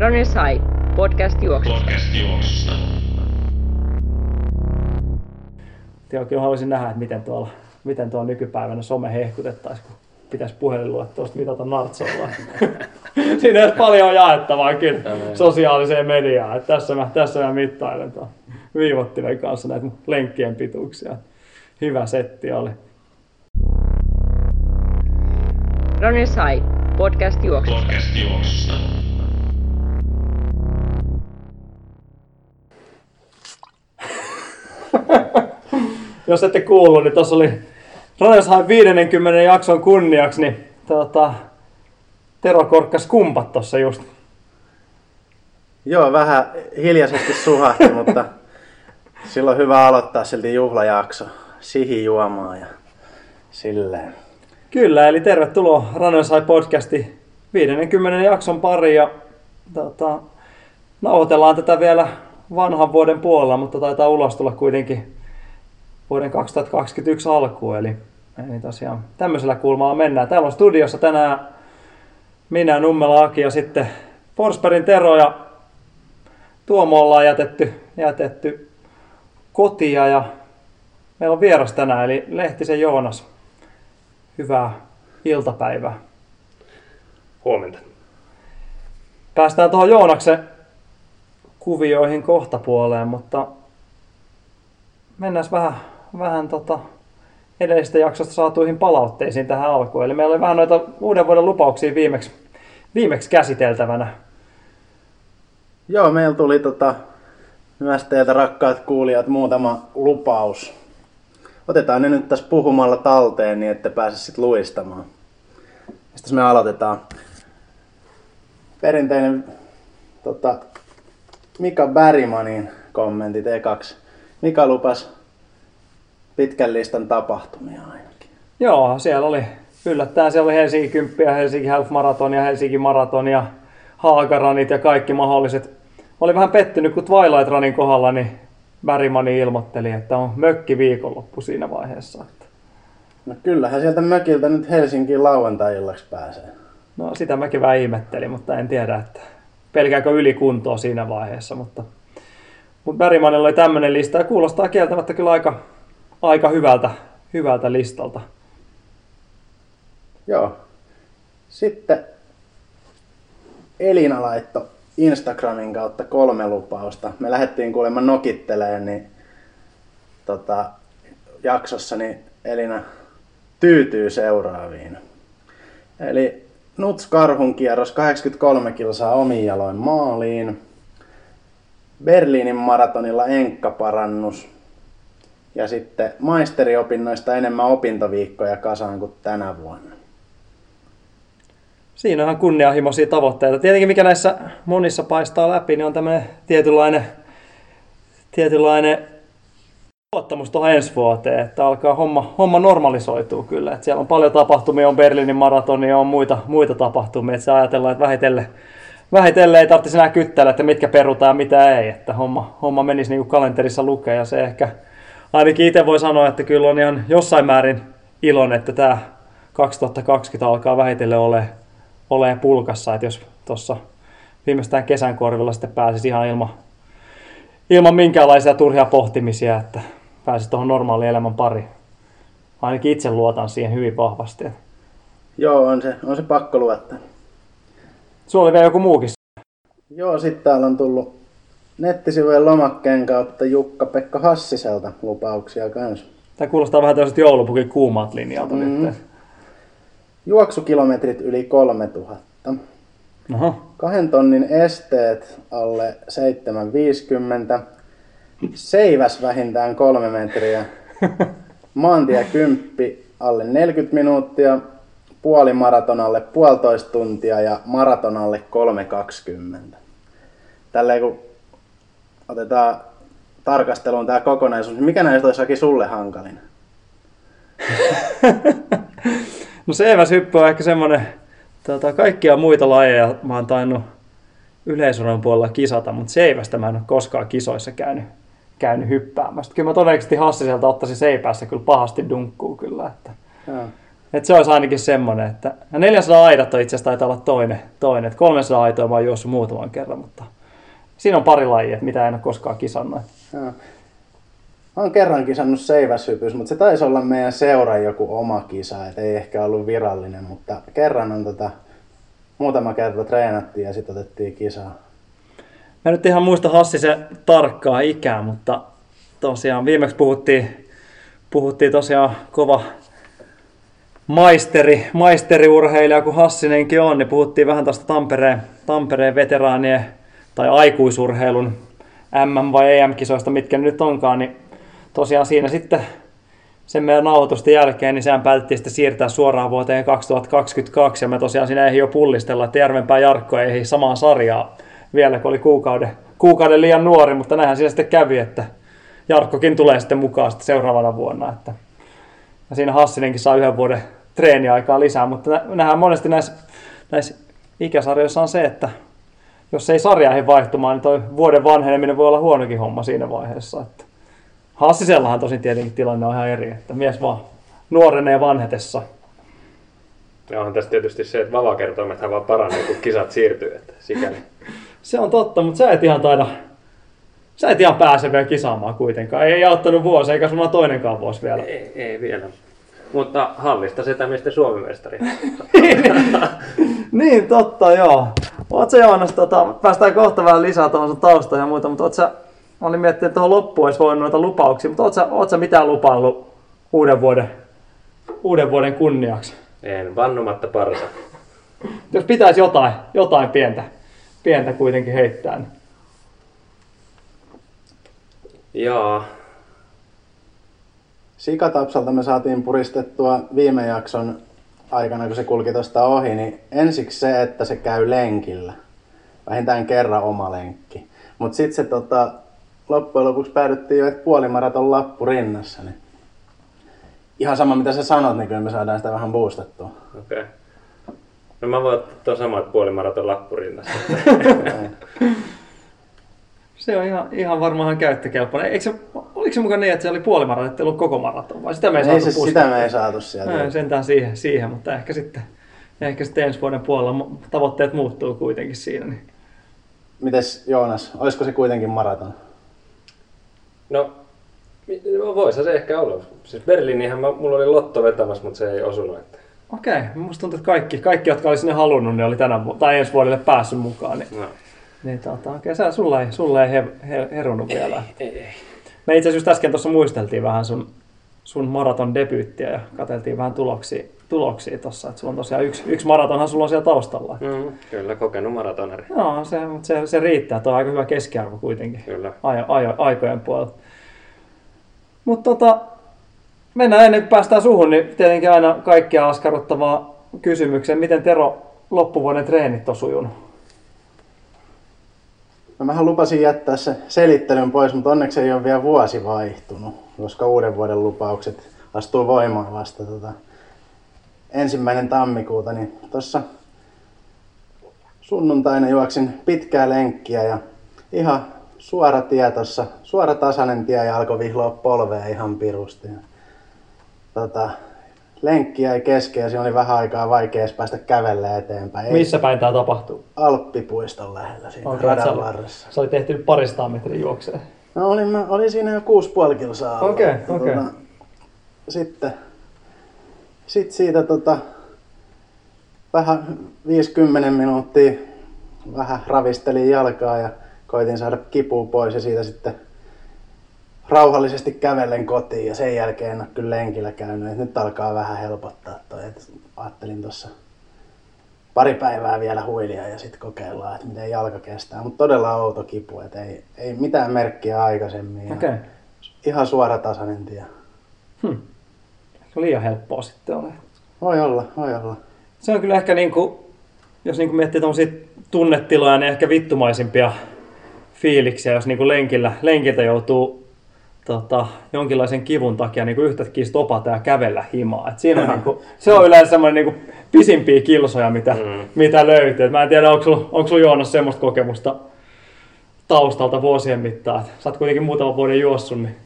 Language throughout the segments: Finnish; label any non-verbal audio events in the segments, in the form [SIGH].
Runners High, podcast juoksusta. Podcast juoksusta. Joo, kyllä haluaisin nähdä, että miten tuolla, miten tuolla nykypäivänä some hehkutettaisiin, kun pitäisi puhelinluettelosta mitata nartsolla. [LAUGHS] Siinä olisi paljon jaettavaa kyllä sosiaaliseen mediaan. Että tässä, mä, tässä mä mittailen tuon viivottimen kanssa näitä lenkkien pituuksia. Hyvä setti oli. Runners High, podcast juoksusta. Podcast juoksusta. [LAUGHS] Jos ette kuullut, niin tuossa oli High 50 jakson kunniaksi, niin tota, Tero korkkas kumpat tuossa just. Joo, vähän hiljaisesti suhahti, mutta silloin hyvä aloittaa silti juhlajakso. Sihi juomaan ja silleen. Kyllä, eli tervetuloa High podcasti 50 jakson pari ja tota, nauhoitellaan tätä vielä vanhan vuoden puolella, mutta taitaa ulos tulla kuitenkin vuoden 2021 alkuun, eli, eli tosiaan tämmöisellä kulmalla mennään. Täällä on studiossa tänään minä, Nummela Aki ja sitten Forsbergin Tero ja Tuomo ollaan jätetty, jätetty kotia ja meillä on vieras tänään, eli Lehtisen Joonas. Hyvää iltapäivää. Huomenta. Päästään tuohon Joonaksen kuvioihin kohta puoleen, mutta mennään vähän, vähän tota edellisestä jaksosta saatuihin palautteisiin tähän alkuun. Eli meillä oli vähän noita uuden vuoden lupauksia viimeksi, viimeksi käsiteltävänä. Joo, meillä tuli tota, myös teiltä rakkaat kuulijat muutama lupaus. Otetaan ne nyt tässä puhumalla talteen niin, että pääse sitten luistamaan. Sitten me aloitetaan. Perinteinen tota, Mika Bergmanin kommentit ekaksi. Mika lupas pitkän listan tapahtumia ainakin. Joo, siellä oli yllättäen siellä oli Helsinki 10 ja Helsinki Half Marathon ja Helsinki Marathon ja Haagaranit ja kaikki mahdolliset. Mä olin vähän pettynyt, kun Twilight Runin kohdalla niin Bergmani ilmoitteli, että on mökki viikonloppu siinä vaiheessa. No kyllähän sieltä mökiltä nyt Helsinkiin lauantai-illaksi pääsee. No sitä mäkin vähän ihmettelin, mutta en tiedä, että pelkääkö ylikuntoa siinä vaiheessa. Mutta, mutta Bergmanilla oli tämmöinen lista ja kuulostaa kieltämättä kyllä aika, aika hyvältä, hyvältä listalta. Joo. Sitten Elina laitto Instagramin kautta kolme lupausta. Me lähdettiin kuulemma nokitteleen niin, tota, jaksossa, niin Elina tyytyy seuraaviin. Eli Nuts Karhun kierros 83 kilsaa omin jaloin maaliin. Berliinin maratonilla enkkaparannus. Ja sitten maisteriopinnoista enemmän opintoviikkoja kasaan kuin tänä vuonna. Siinä on kunnianhimoisia tavoitteita. Tietenkin mikä näissä monissa paistaa läpi, niin on tämmöinen tietynlainen, tietynlainen luottamus tuohon ensi vuoteen, että alkaa homma, homma normalisoituu kyllä. Että siellä on paljon tapahtumia, on Berliinin maratoni ja on muita, muita tapahtumia, että se ajatellaan, että vähitellen, vähitellen ei tarvitsisi enää kyttäillä, että mitkä perutaan ja mitä ei, että homma, homma menisi niin kuin kalenterissa lukee ja se ehkä ainakin itse voi sanoa, että kyllä on ihan jossain määrin ilon, että tämä 2020 alkaa vähitellen ole, ole pulkassa, että jos tuossa viimeistään kesän korvilla sitten pääsisi ihan ilman, ilman minkäänlaisia turhia pohtimisia, että pääsisi tuohon normaaliin elämän pariin. Ainakin itse luotan siihen hyvin vahvasti. Joo, on se, on se pakko luottaa. Sulla oli vielä joku muukin. Joo, sitten täällä on tullut nettisivujen lomakkeen kautta Jukka-Pekka Hassiselta lupauksia kanssa. Tämä kuulostaa vähän tällaiset joulupukin kuumat linjalta mm. nyt. Juoksukilometrit yli 3000. Oho. Kahden tonnin esteet alle 750. Seiväs vähintään kolme metriä. Maantie 10 alle 40 minuuttia. Puoli maraton alle puolitoista tuntia ja maraton alle 3.20. Tälleen kun otetaan tarkasteluun tämä kokonaisuus, niin mikä näistä olisi sulle hankalin? [LAUGHS] No seiväshyppy on ehkä semmoinen, tota, kaikkia muita lajeja mä oon tainnut yleisurheilun puolella kisata, mutta seivästä mä en ole koskaan kisoissa käynyt, käynyt hyppäämässä. Kyllä mä todennäköisesti Hassiselta ottaisin seipäässä kyllä pahasti dunkkuu kyllä. Että. Et se olisi ainakin semmoinen, että ja 400 aidat on itse asiassa taitaa olla toinen, toinen. että 300 aitoa mä oon juossut muutaman kerran, mutta siinä on pari lajia, että mitä en ole koskaan kisannut. Joo. Mä oon kerran kisannut seiväshypys, mutta se taisi olla meidän seura joku oma kisa, et ei ehkä ollut virallinen, mutta kerran on tota, muutama kerta treenattiin ja sitten otettiin kisaa. Mä nyt ihan muista Hassi se tarkkaa ikää, mutta tosiaan viimeksi puhuttiin, puhuttiin tosiaan kova maisteri, maisteriurheilija kuin Hassinenkin on, niin puhuttiin vähän tästä Tampereen, Tampereen veteraanien tai aikuisurheilun MM- vai EM-kisoista, mitkä nyt onkaan, niin tosiaan siinä sitten sen meidän nauhoitusten jälkeen, niin sehän päätettiin sitten siirtää suoraan vuoteen 2022, ja me tosiaan siinä ei jo pullistella, että Järvenpää Jarkko ei samaan sarjaa vielä, kun oli kuukauden, kuukauden liian nuori, mutta näinhän siinä sitten kävi, että Jarkkokin tulee sitten mukaan sitten seuraavana vuonna, että ja siinä Hassinenkin saa yhden vuoden treeniaikaa lisää, mutta nähdään monesti näissä, näissä ikäsarjoissa on se, että jos ei sarja ei vaihtumaan, niin toi vuoden vanheneminen voi olla huonokin homma siinä vaiheessa. Että Hassisellahan tosin tietenkin tilanne on ihan eri, että mies vaan nuorenee vanhetessa. Ja on tässä tietysti se, että vavakertoimethan vaan paranee, kun kisat siirtyy, että sikäli. [LAUGHS] Se on totta, mutta sä et ihan taida, sä et ihan pääse vielä kisaamaan kuitenkaan. Ei, ei auttanut vuosi, eikä sulla toinenkaan vuosi vielä. Ei, ei vielä. Mutta hallista sitä miesten suomimestari. [LAUGHS] niin, totta, joo. Oot sä Joonas, tota, päästään kohta vähän lisää tuohon sun taustaan ja muuta, mutta oot sä, mä olin miettinyt, että tuohon loppuun olisi voinut noita lupauksia, mutta oot sä, oot sä mitään lupaillut uuden vuoden, uuden vuoden kunniaksi? En, vannomatta parsa. Jos pitäisi jotain, jotain pientä, pientä kuitenkin heittää, Jaa. Sikatapsalta me saatiin puristettua viime jakson aikana, kun se kulki tuosta ohi, niin ensiksi se, että se käy lenkillä. Vähintään kerran oma lenkki. Mutta sitten se tota, loppujen lopuksi päädyttiin jo, että puolimaraton lappu rinnassa. Niin ihan sama mitä sä sanot, niin kyllä me saadaan sitä vähän boostattua. Okei. Okay. No mä voin ottaa tuon samat puolimaraton lappurinnassa. [LAUGHS] se on ihan, ihan varmaan käyttökelpoinen. Eikö se, oliko se mukaan niin, että se oli puolimaraton, että ei ollut koko maraton, vai sitä me ei, Ei saatu se, sitä me ei saatu sieltä. Näin, sentään siihen, siihen, mutta ehkä sitten, ehkä sitten ensi vuoden puolella tavoitteet muuttuu kuitenkin siinä. Niin. Mites Joonas, olisiko se kuitenkin maraton? No, no voisi se ehkä olla. Siis Berliinihän mä, mulla oli lotto vetämässä, mutta se ei osunut. Että... Okei, musta tuntuu, että kaikki, kaikki, jotka oli sinne halunnut, ne oli tänä tai ensi vuodelle päässyt mukaan. Niin, No. niin tota, okei, sä, sulla ei, sulla ei he, he, herunut vielä. Ei, ei. Me itse asiassa äsken tuossa muisteltiin vähän sun, sun maraton debyyttiä ja katseltiin vähän tuloksia, tuloksia tuossa. Että sulla on tosiaan yksi, yksi maratonhan sulla on siellä taustalla. Mm, kyllä, kokenut maratonari. Joo, se, mutta se, se riittää. Tuo on aika hyvä keskiarvo kuitenkin Kyllä. ajo, ajo, aikojen puolelta. Mutta tota, mennään ennen kuin päästään suhun, niin tietenkin aina kaikkia askarruttavaa kysymykseen. Miten Tero loppuvuoden treenit on sujunut? Mä vähän lupasin jättää se selittelyn pois, mutta onneksi ei ole vielä vuosi vaihtunut, koska uuden vuoden lupaukset astuu voimaan vasta tota, ensimmäinen tammikuuta. Niin tuossa sunnuntaina juoksin pitkää lenkkiä ja ihan suora tie tossa, suora tasainen tie ja alkoi vihloa polvea ihan pirusti. Tota, lenkki jäi kesken ja siinä oli vähän aikaa vaikea edes päästä kävellä eteenpäin. Ei- Missä päin tämä tapahtuu? Alppipuiston lähellä siinä että radan sä- varressa. Sä olit tehty paristaan metrin juokseen. No olin, mä, olin siinä jo kuusi puoli kilsaa. Okei, Ja okei. Tota, sitten sit siitä tota, vähän 50 minuuttia vähän ravistelin jalkaa ja koitin saada kipua pois ja siitä sitten rauhallisesti kävellen kotiin ja sen jälkeen en ole kyllä lenkillä käynyt. Et nyt alkaa vähän helpottaa toi. Et ajattelin tuossa pari päivää vielä huilia ja sitten kokeillaan, että miten jalka kestää. Mutta todella outo kipu, et ei, ei mitään merkkiä aikaisemmin. Okei. Ihan suora tasainen tie. Hmm. Ehkä liian helppoa sitten ole. Voi olla, voi olla. Se on kyllä ehkä niinku, jos niinku miettii tommosia tunnetiloja, niin ehkä vittumaisimpia fiiliksiä, jos niinku lenkillä, lenkiltä joutuu tota, jonkinlaisen kivun takia niinku yhtäkkiä stopata ja kävellä himaa. Et siinä on niinku, se on yleensä semmoinen niinku pisimpiä kilsoja, mitä, Mm. mitä löytyy. Et mä en tiedä, onko sulla, onko sulla Joonas semmoista kokemusta taustalta vuosien mittaan. Et sä oot kuitenkin muutaman vuoden juossut, niin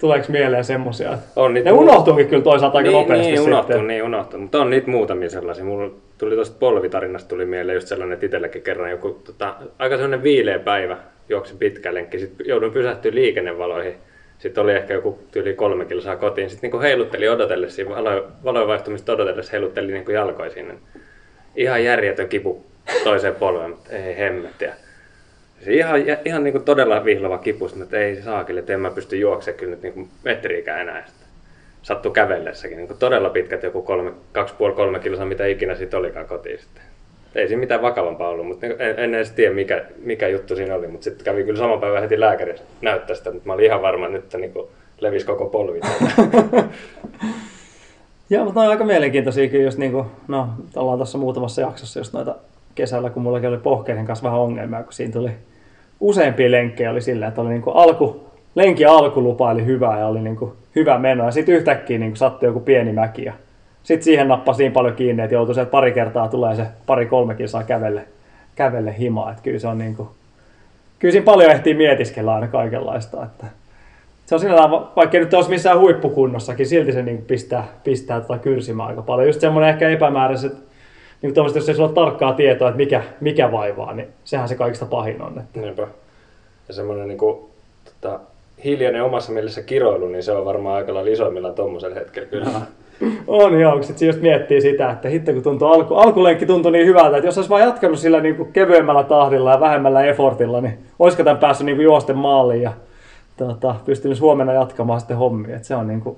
Tuleeko mieleen semmosia? On niitä ne unohtuukin kyllä toisaalta aika niin, nopeasti niin, sitten. unohtuu, niin unohtuu. Mutta on niitä muutamia sellaisia. Mulla tuli tuosta polvitarinasta tuli mieleen just sellainen, että itselläkin kerran joku tota, aika sellainen viileä päivä juoksi pitkä lenkki. Sitten jouduin pysähtyä liikennevaloihin. Sitten oli ehkä joku yli kolme kilsaa kotiin. Sitten niin heilutteli odotellessa, valojen vaihtumista odotellessa heilutteli niin jalkoja sinne. Ihan järjetön kipu toiseen polveen, mutta ei hemmettiä. Se ihan, ihan niin kuin todella vihlava kipu, mutta ei saakille, että en mä pysty juoksemaan kyllä nyt niin kuin metriikään enää. Sattui kävellessäkin, niin kuin todella pitkät, joku kolme, kaksi puoli kolme kilsaa, mitä ikinä siitä olikaan kotiin sitten. Ei siinä mitään vakavampaa ollut, mutta niin en, en edes tiedä mikä, mikä juttu siinä oli, mutta sitten kävi kyllä saman päivän heti lääkäri näyttää sitä, mutta mä olin ihan varma nyt, että niin levisi koko polvi. [LAUGHS] Joo, mutta on aika mielenkiintoisia kyllä, just niin kuin, no, ollaan tuossa muutamassa jaksossa just noita kesällä, kun mullakin oli pohkeiden kanssa vähän ongelmia, kun siinä tuli useampia lenkkejä oli sillä, että oli niin kuin alku, lenkin alkulupa oli hyvä ja oli niin kuin hyvä meno, ja sitten yhtäkkiä niin kuin sattui joku pieni mäki, ja sitten siihen nappasi niin paljon kiinni, että joutui sieltä pari kertaa tulee se pari-kolme kilsaa kävelle, kävelle himaa, että kyllä se on niin kuin, kyllä siinä paljon ehtii mietiskellä aina kaikenlaista, että se on sinällään, va- vaikka nyt olisi missään huippukunnossakin, silti se niin pistää, pistää tota kyrsimään aika paljon. Just semmoinen ehkä epämääräiset, niin kuin jos ei sulla ole tarkkaa tietoa, että mikä, mikä vaivaa, niin sehän se kaikista pahin on. Että. Niinpä. Ja semmoinen niin kuin, tota, hiljainen omassa mielessä kiroilu, niin se on varmaan aika lailla isoimmillaan tuommoisella hetkellä kyllä. [LAUGHS] On joo, kun se just miettii sitä, että hitto kun tuntuu alku, alkulenkki tuntui niin hyvältä, että jos olisi vain jatkanut sillä niin kuin kevyemmällä tahdilla ja vähemmällä effortilla, niin olisiko tämän päässyt niin kuin juosten maaliin ja tota, pystynyt huomenna jatkamaan sitten hommia. Et se on niin kuin,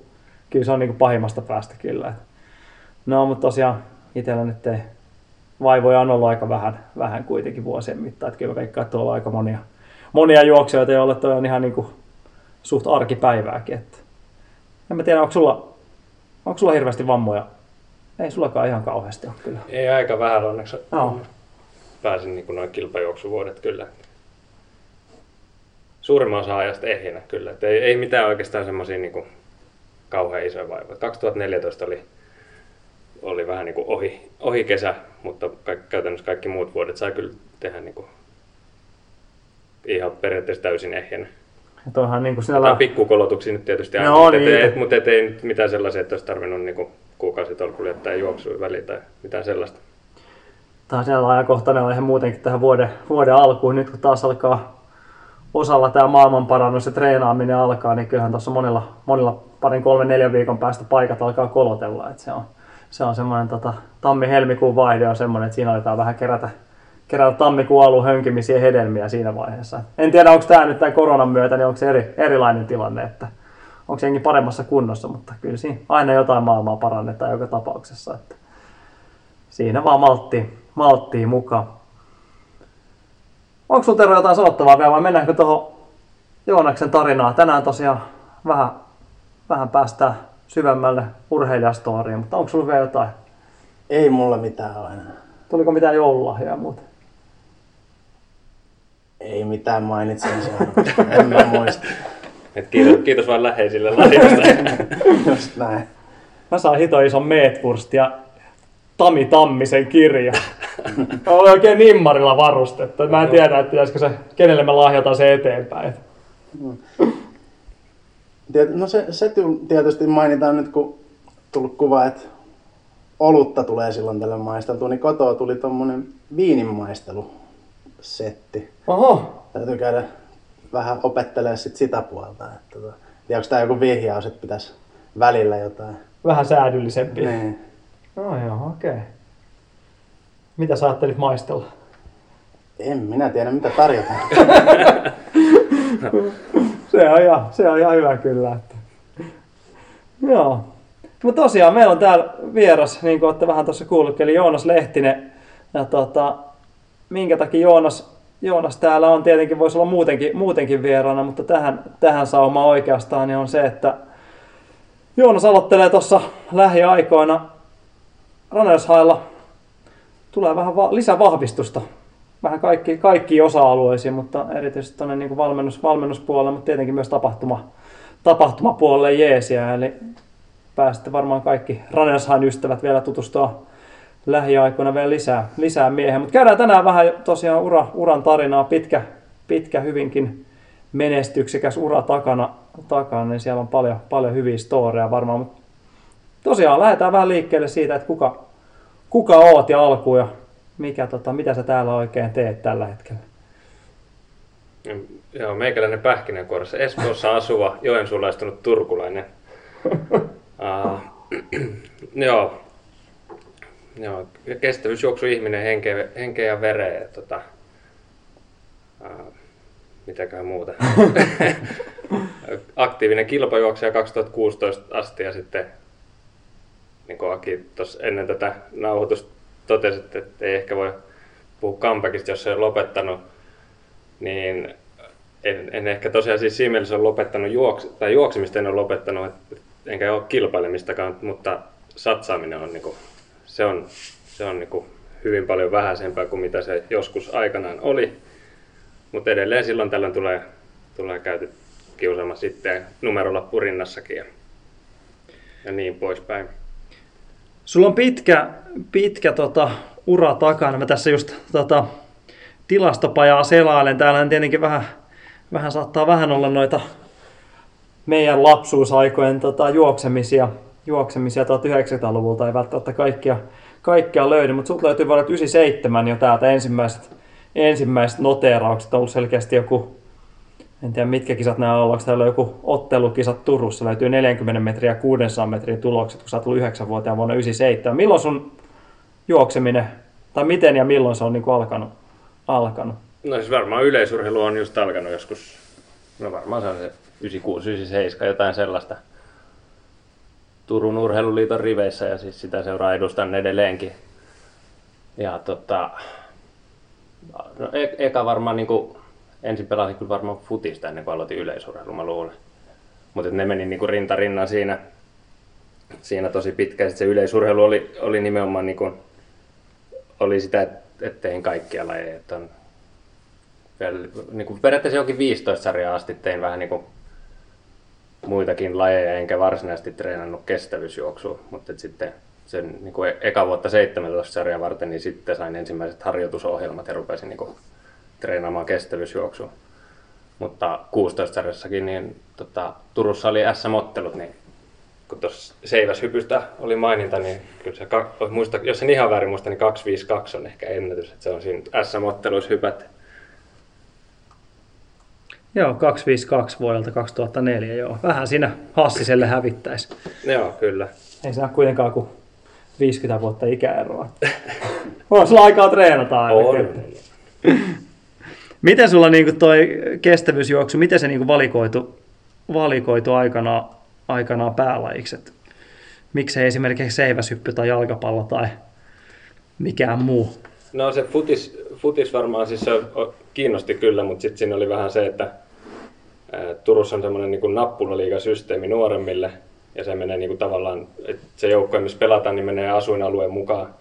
kyllä se on niin kuin pahimmasta päästä kyllä. No, mutta tosiaan itsellä nyt ei vaivoja on ollut aika vähän, vähän kuitenkin vuosien mittaan. Että kyllä veikkaan, että tuolla on aika monia, monia juoksijoita, joille toi on ihan niin kuin suht arkipäivääkin. Että. En mä tiedä, onko sulla, onko sulla hirveästi vammoja? Ei sullakaan ihan kauheasti ole kyllä. Ei aika vähän onneksi Joo. pääsin niin noin kilpajuoksuvuodet kyllä. Suurimman osa ajasta ehjänä kyllä. Et ei, ei mitään oikeastaan semmoisia niin kauhean isoja vaivoja. 2014 oli, oli vähän niin kuin ohi, ohi kesä, mutta kaikki, käytännössä kaikki muut vuodet sai kyllä tehdä niin kuin ihan periaatteessa täysin ehjänä. Ja toihan niin kuin Jotain sinällä... pikkukolotuksia nyt tietysti aina, No mutta, niin. et, mutta et, ei nyt mitään sellaisia, että olisi tarvinnut niin kuukausitolkulla tai juoksuja väliin tai mitään sellaista. Tämä on siellä ajankohtainen aihe muutenkin tähän vuoden, vuoden alkuun. Nyt kun taas alkaa osalla tämä maailmanparannus ja treenaaminen alkaa, niin kyllähän tuossa monilla, monilla parin, kolmen, neljän viikon päästä paikat alkaa kolotella. Et se on, se on semmoinen tota, tammi-helmikuun vaihde on semmoinen, että siinä aletaan vähän kerätä, kerätä tammikuun alun hönkimisiä hedelmiä siinä vaiheessa. En tiedä, onko tämä nyt tämän koronan myötä, niin onko se eri, erilainen tilanne, että onko se jengi paremmassa kunnossa, mutta kyllä siinä aina jotain maailmaa parannetaan joka tapauksessa. Että siinä vaan malttiin, malttiin mukaan. Onko sinulla Tero jotain sanottavaa vielä vai mennäänkö tuohon Joonaksen tarinaan? Tänään tosiaan vähän, vähän päästään syvemmälle urheilijastoriin, mutta onko sinulla vielä jotain? Ei mulla mitään ole enää. Tuliko mitään joululahjaa ja muuta? Ei mitään mainitsemisen arvoista. En mä muista. Et kiitos, kiitos vain läheisille lahjoista. [LAUGHS] Just näin. Mä sain hito ison Meetwurst ja Tami Tammisen kirja. Oli oikein nimmarilla varustettu. Mä en tiedä, että pitäisikö se, kenelle me lahjataan se eteenpäin. No se, se ty- tietysti mainitaan nyt, kun tullut kuva, että olutta tulee silloin tällä maisteltua, niin kotoa tuli tommonen viininmaistelusetti. Oho, Täytyy käydä vähän opettelee sit sitä puolta. Että ja onko tää joku vihjaus, että pitäisi välillä jotain? vähän säädyllisempi. Niin. No joo, okei. Okay. Mitä sä ajattelit maistella? En minä tiedä, mitä tarjotaan. [LAUGHS] [LAUGHS] Se on ihan, se on ihan hyvä kyllä. Että. Joo. Mutta tosiaan meillä on täällä vieras, niin kuin olette vähän tuossa kuullut, eli Joonas Lehtinen. Ja tota, minkä takia Joonas, Joonas täällä on, tietenkin voisi olla muutenkin, muutenkin vieraana, mutta tähän, tähän sauma oikeastaan niin on se, että Joonas aloittelee tuossa lähiaikoina Ranelshailla. Tulee vähän va- lisävahvistusta vähän kaikki, kaikkiin osa-alueisiin, mutta erityisesti tuonne niin valmennus, valmennuspuolelle, mutta tietenkin myös tapahtuma, tapahtumapuolelle jeesiä. Eli pääsette varmaan kaikki Ranelshain ystävät vielä tutustua lähiaikoina vielä lisää, lisää miehen. Mutta käydään tänään vähän tosiaan ura, uran tarinaa, pitkä, pitkä hyvinkin menestyksekäs ura takana, takana, niin siellä on paljon, paljon hyviä storeja varmaan. Mutta tosiaan lähdetään vähän liikkeelle siitä, että kuka, kuka oot ja alkuun ja mikä, tota, mitä sä täällä oikein teet tällä hetkellä. Joo, meikäläinen pähkinänkuoressa. Espoossa asuva, joensuulaistunut turkulainen. [LAUGHS] uh, [CLEARS THROAT] joo. Joo, kestävyysjuoksu ihminen henkeä, henkeä ja vereä. Tota, uh, mitäköhän muuta. [LAUGHS] Aktiivinen kilpajuoksija 2016 asti ja sitten niin kuin Aki tuossa ennen tätä nauhoitusta totesi, että ei ehkä voi puhua comebackista, jos se on lopettanut, niin en, en ehkä tosiaan siis siinä mielessä ole lopettanut juoks, tai juoksemista en ole lopettanut, enkä ole kilpailemistakaan, mutta satsaaminen on, niin kuin, se on, se on niin kuin hyvin paljon vähäisempää kuin mitä se joskus aikanaan oli. Mutta edelleen silloin tällöin tulee, tulee käyty kiusaamassa sitten numerolla purinnassakin ja, ja niin poispäin. Sulla on pitkä, pitkä tota, ura takana. Mä tässä just tota, tilastopajaa selailen. Täällä tietenkin vähän, vähän saattaa vähän olla noita meidän lapsuusaikojen tota, juoksemisia, juoksemisia 1900-luvulta. Ei välttämättä kaikkia, kaikkia löydy, mutta sulta löytyy vuodelta 97 jo täältä ensimmäiset, ensimmäiset noteeraukset. On ollut selkeästi joku en tiedä mitkä kisat nämä on, onko täällä joku ottelukisat Turussa, löytyy 40 metriä ja 600 metrin tulokset, kun sä oot ollut 9-vuotiaan vuonna 97. Milloin sun juokseminen, tai miten ja milloin se on niin kuin alkanut? alkanut? No siis varmaan yleisurheilu on just alkanut joskus, no varmaan se on se 96-97, jotain sellaista. Turun urheiluliiton riveissä ja siis sitä seuraa edustan edelleenkin. Ja tota, no, e- eka varmaan niin kuin ensin pelasin kyllä varmaan futista ennen kuin aloitin yleisurheilu, mä luulen. Mutta ne meni niinku rinta rinnan siinä, siinä tosi pitkään. Sitten se yleisurheilu oli, oli nimenomaan niinku, oli sitä, että et tein kaikkia lajeja. Et on, niinku periaatteessa jokin 15 sarjaa asti tein vähän niinku muitakin lajeja, enkä varsinaisesti treenannut kestävyysjuoksua, mutta sitten sen niin kuin eka vuotta 17 sarjaa varten, niin sitten sain ensimmäiset harjoitusohjelmat ja rupesin niin kuin treenaamaan kestävyysjuoksua. Mutta 16 sarjassakin, niin tota, Turussa oli SM-ottelut, niin kun tuossa seiväshypystä oli maininta, niin kyllä se, muista, jos en ihan väärin muista, niin 252 on ehkä ennätys, että se on siinä SM-otteluissa hypät. Joo, 252 vuodelta 2004, joo. Vähän siinä Hassiselle hävittäisi. Joo, kyllä. Ei se ole kuitenkaan kuin 50 vuotta ikäeroa. [LAUGHS] on sulla aikaa treenata aina. On. Miten sulla niin toi kestävyysjuoksu, miten se niin valikoitu, valikoitu aikanaan, aikanaan päälajiksi? Miksei esimerkiksi seiväsyppy tai jalkapallo tai mikään muu? No se futis, futis varmaan siis se kiinnosti kyllä, mutta sitten siinä oli vähän se, että Turussa on semmoinen niin nappulaliigasysteemi nuoremmille, ja se menee niin kuin tavallaan, että se joukko, missä pelataan, niin menee asuinalueen mukaan.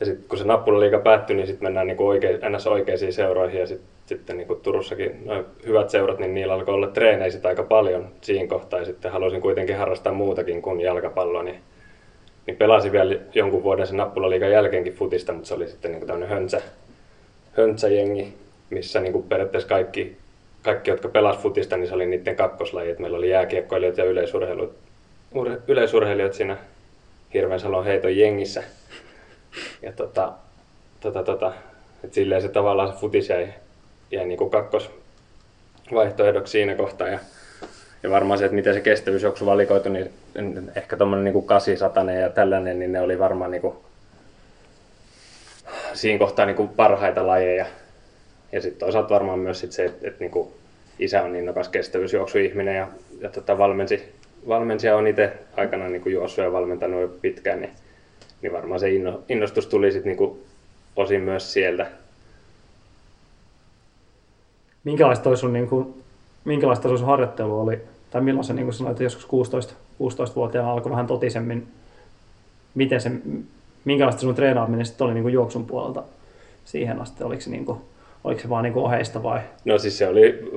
Ja sitten kun se nappulaliiga päättyi, niin sitten mennään niin kuin oikein, ns. oikeisiin seuroihin, ja sitten sitten niin kuin Turussakin no, hyvät seurat, niin niillä alkoi olla treenejä aika paljon siinä kohtaa ja sitten halusin kuitenkin harrastaa muutakin kuin jalkapalloa, niin, niin pelasin vielä jonkun vuoden sen nappulaliigan jälkeenkin futista, mutta se oli sitten niin kuin tämmöinen höntsä, höntsäjengi, missä niin kuin periaatteessa kaikki, kaikki, jotka pelas futista, niin se oli niiden kakkoslaji, meillä oli jääkiekkoilijat ja yleisurheilijat, yleisurheilijat siinä Hirveän salon heiton jengissä. Ja tota, tota, tota, et silleen se tavallaan se futis jäi jäi niin kakkosvaihtoehdoksi siinä kohtaa. Ja, ja varmaan se, että miten se kestävyysjuoksu valikoitu, niin ehkä tuommoinen niin 800 ja tällainen, niin ne oli varmaan niin kuin, siinä kohtaa niin kuin parhaita lajeja. Ja sitten toisaalta varmaan myös sit se, että, että niin kuin isä on innokas kestävyysjuoksuihminen ja, ja tota valmensi, valmensia on itse aikanaan niin kuin juossut ja valmentanut jo pitkään, niin, niin varmaan se inno, innostus tuli sitten niin osin myös sieltä. minkälaista oli sun, niin kuin, minkälaista sun harjoittelu oli, tai milloin se niin kuin sanoit, että joskus 16, 16-vuotiaana alkoi vähän totisemmin, miten se, minkälaista sun treenaaminen sitten oli niin kuin juoksun puolelta siihen asti, oliko se, niin kuin, oliko se vaan niin kuin oheista vai? No siis se oli,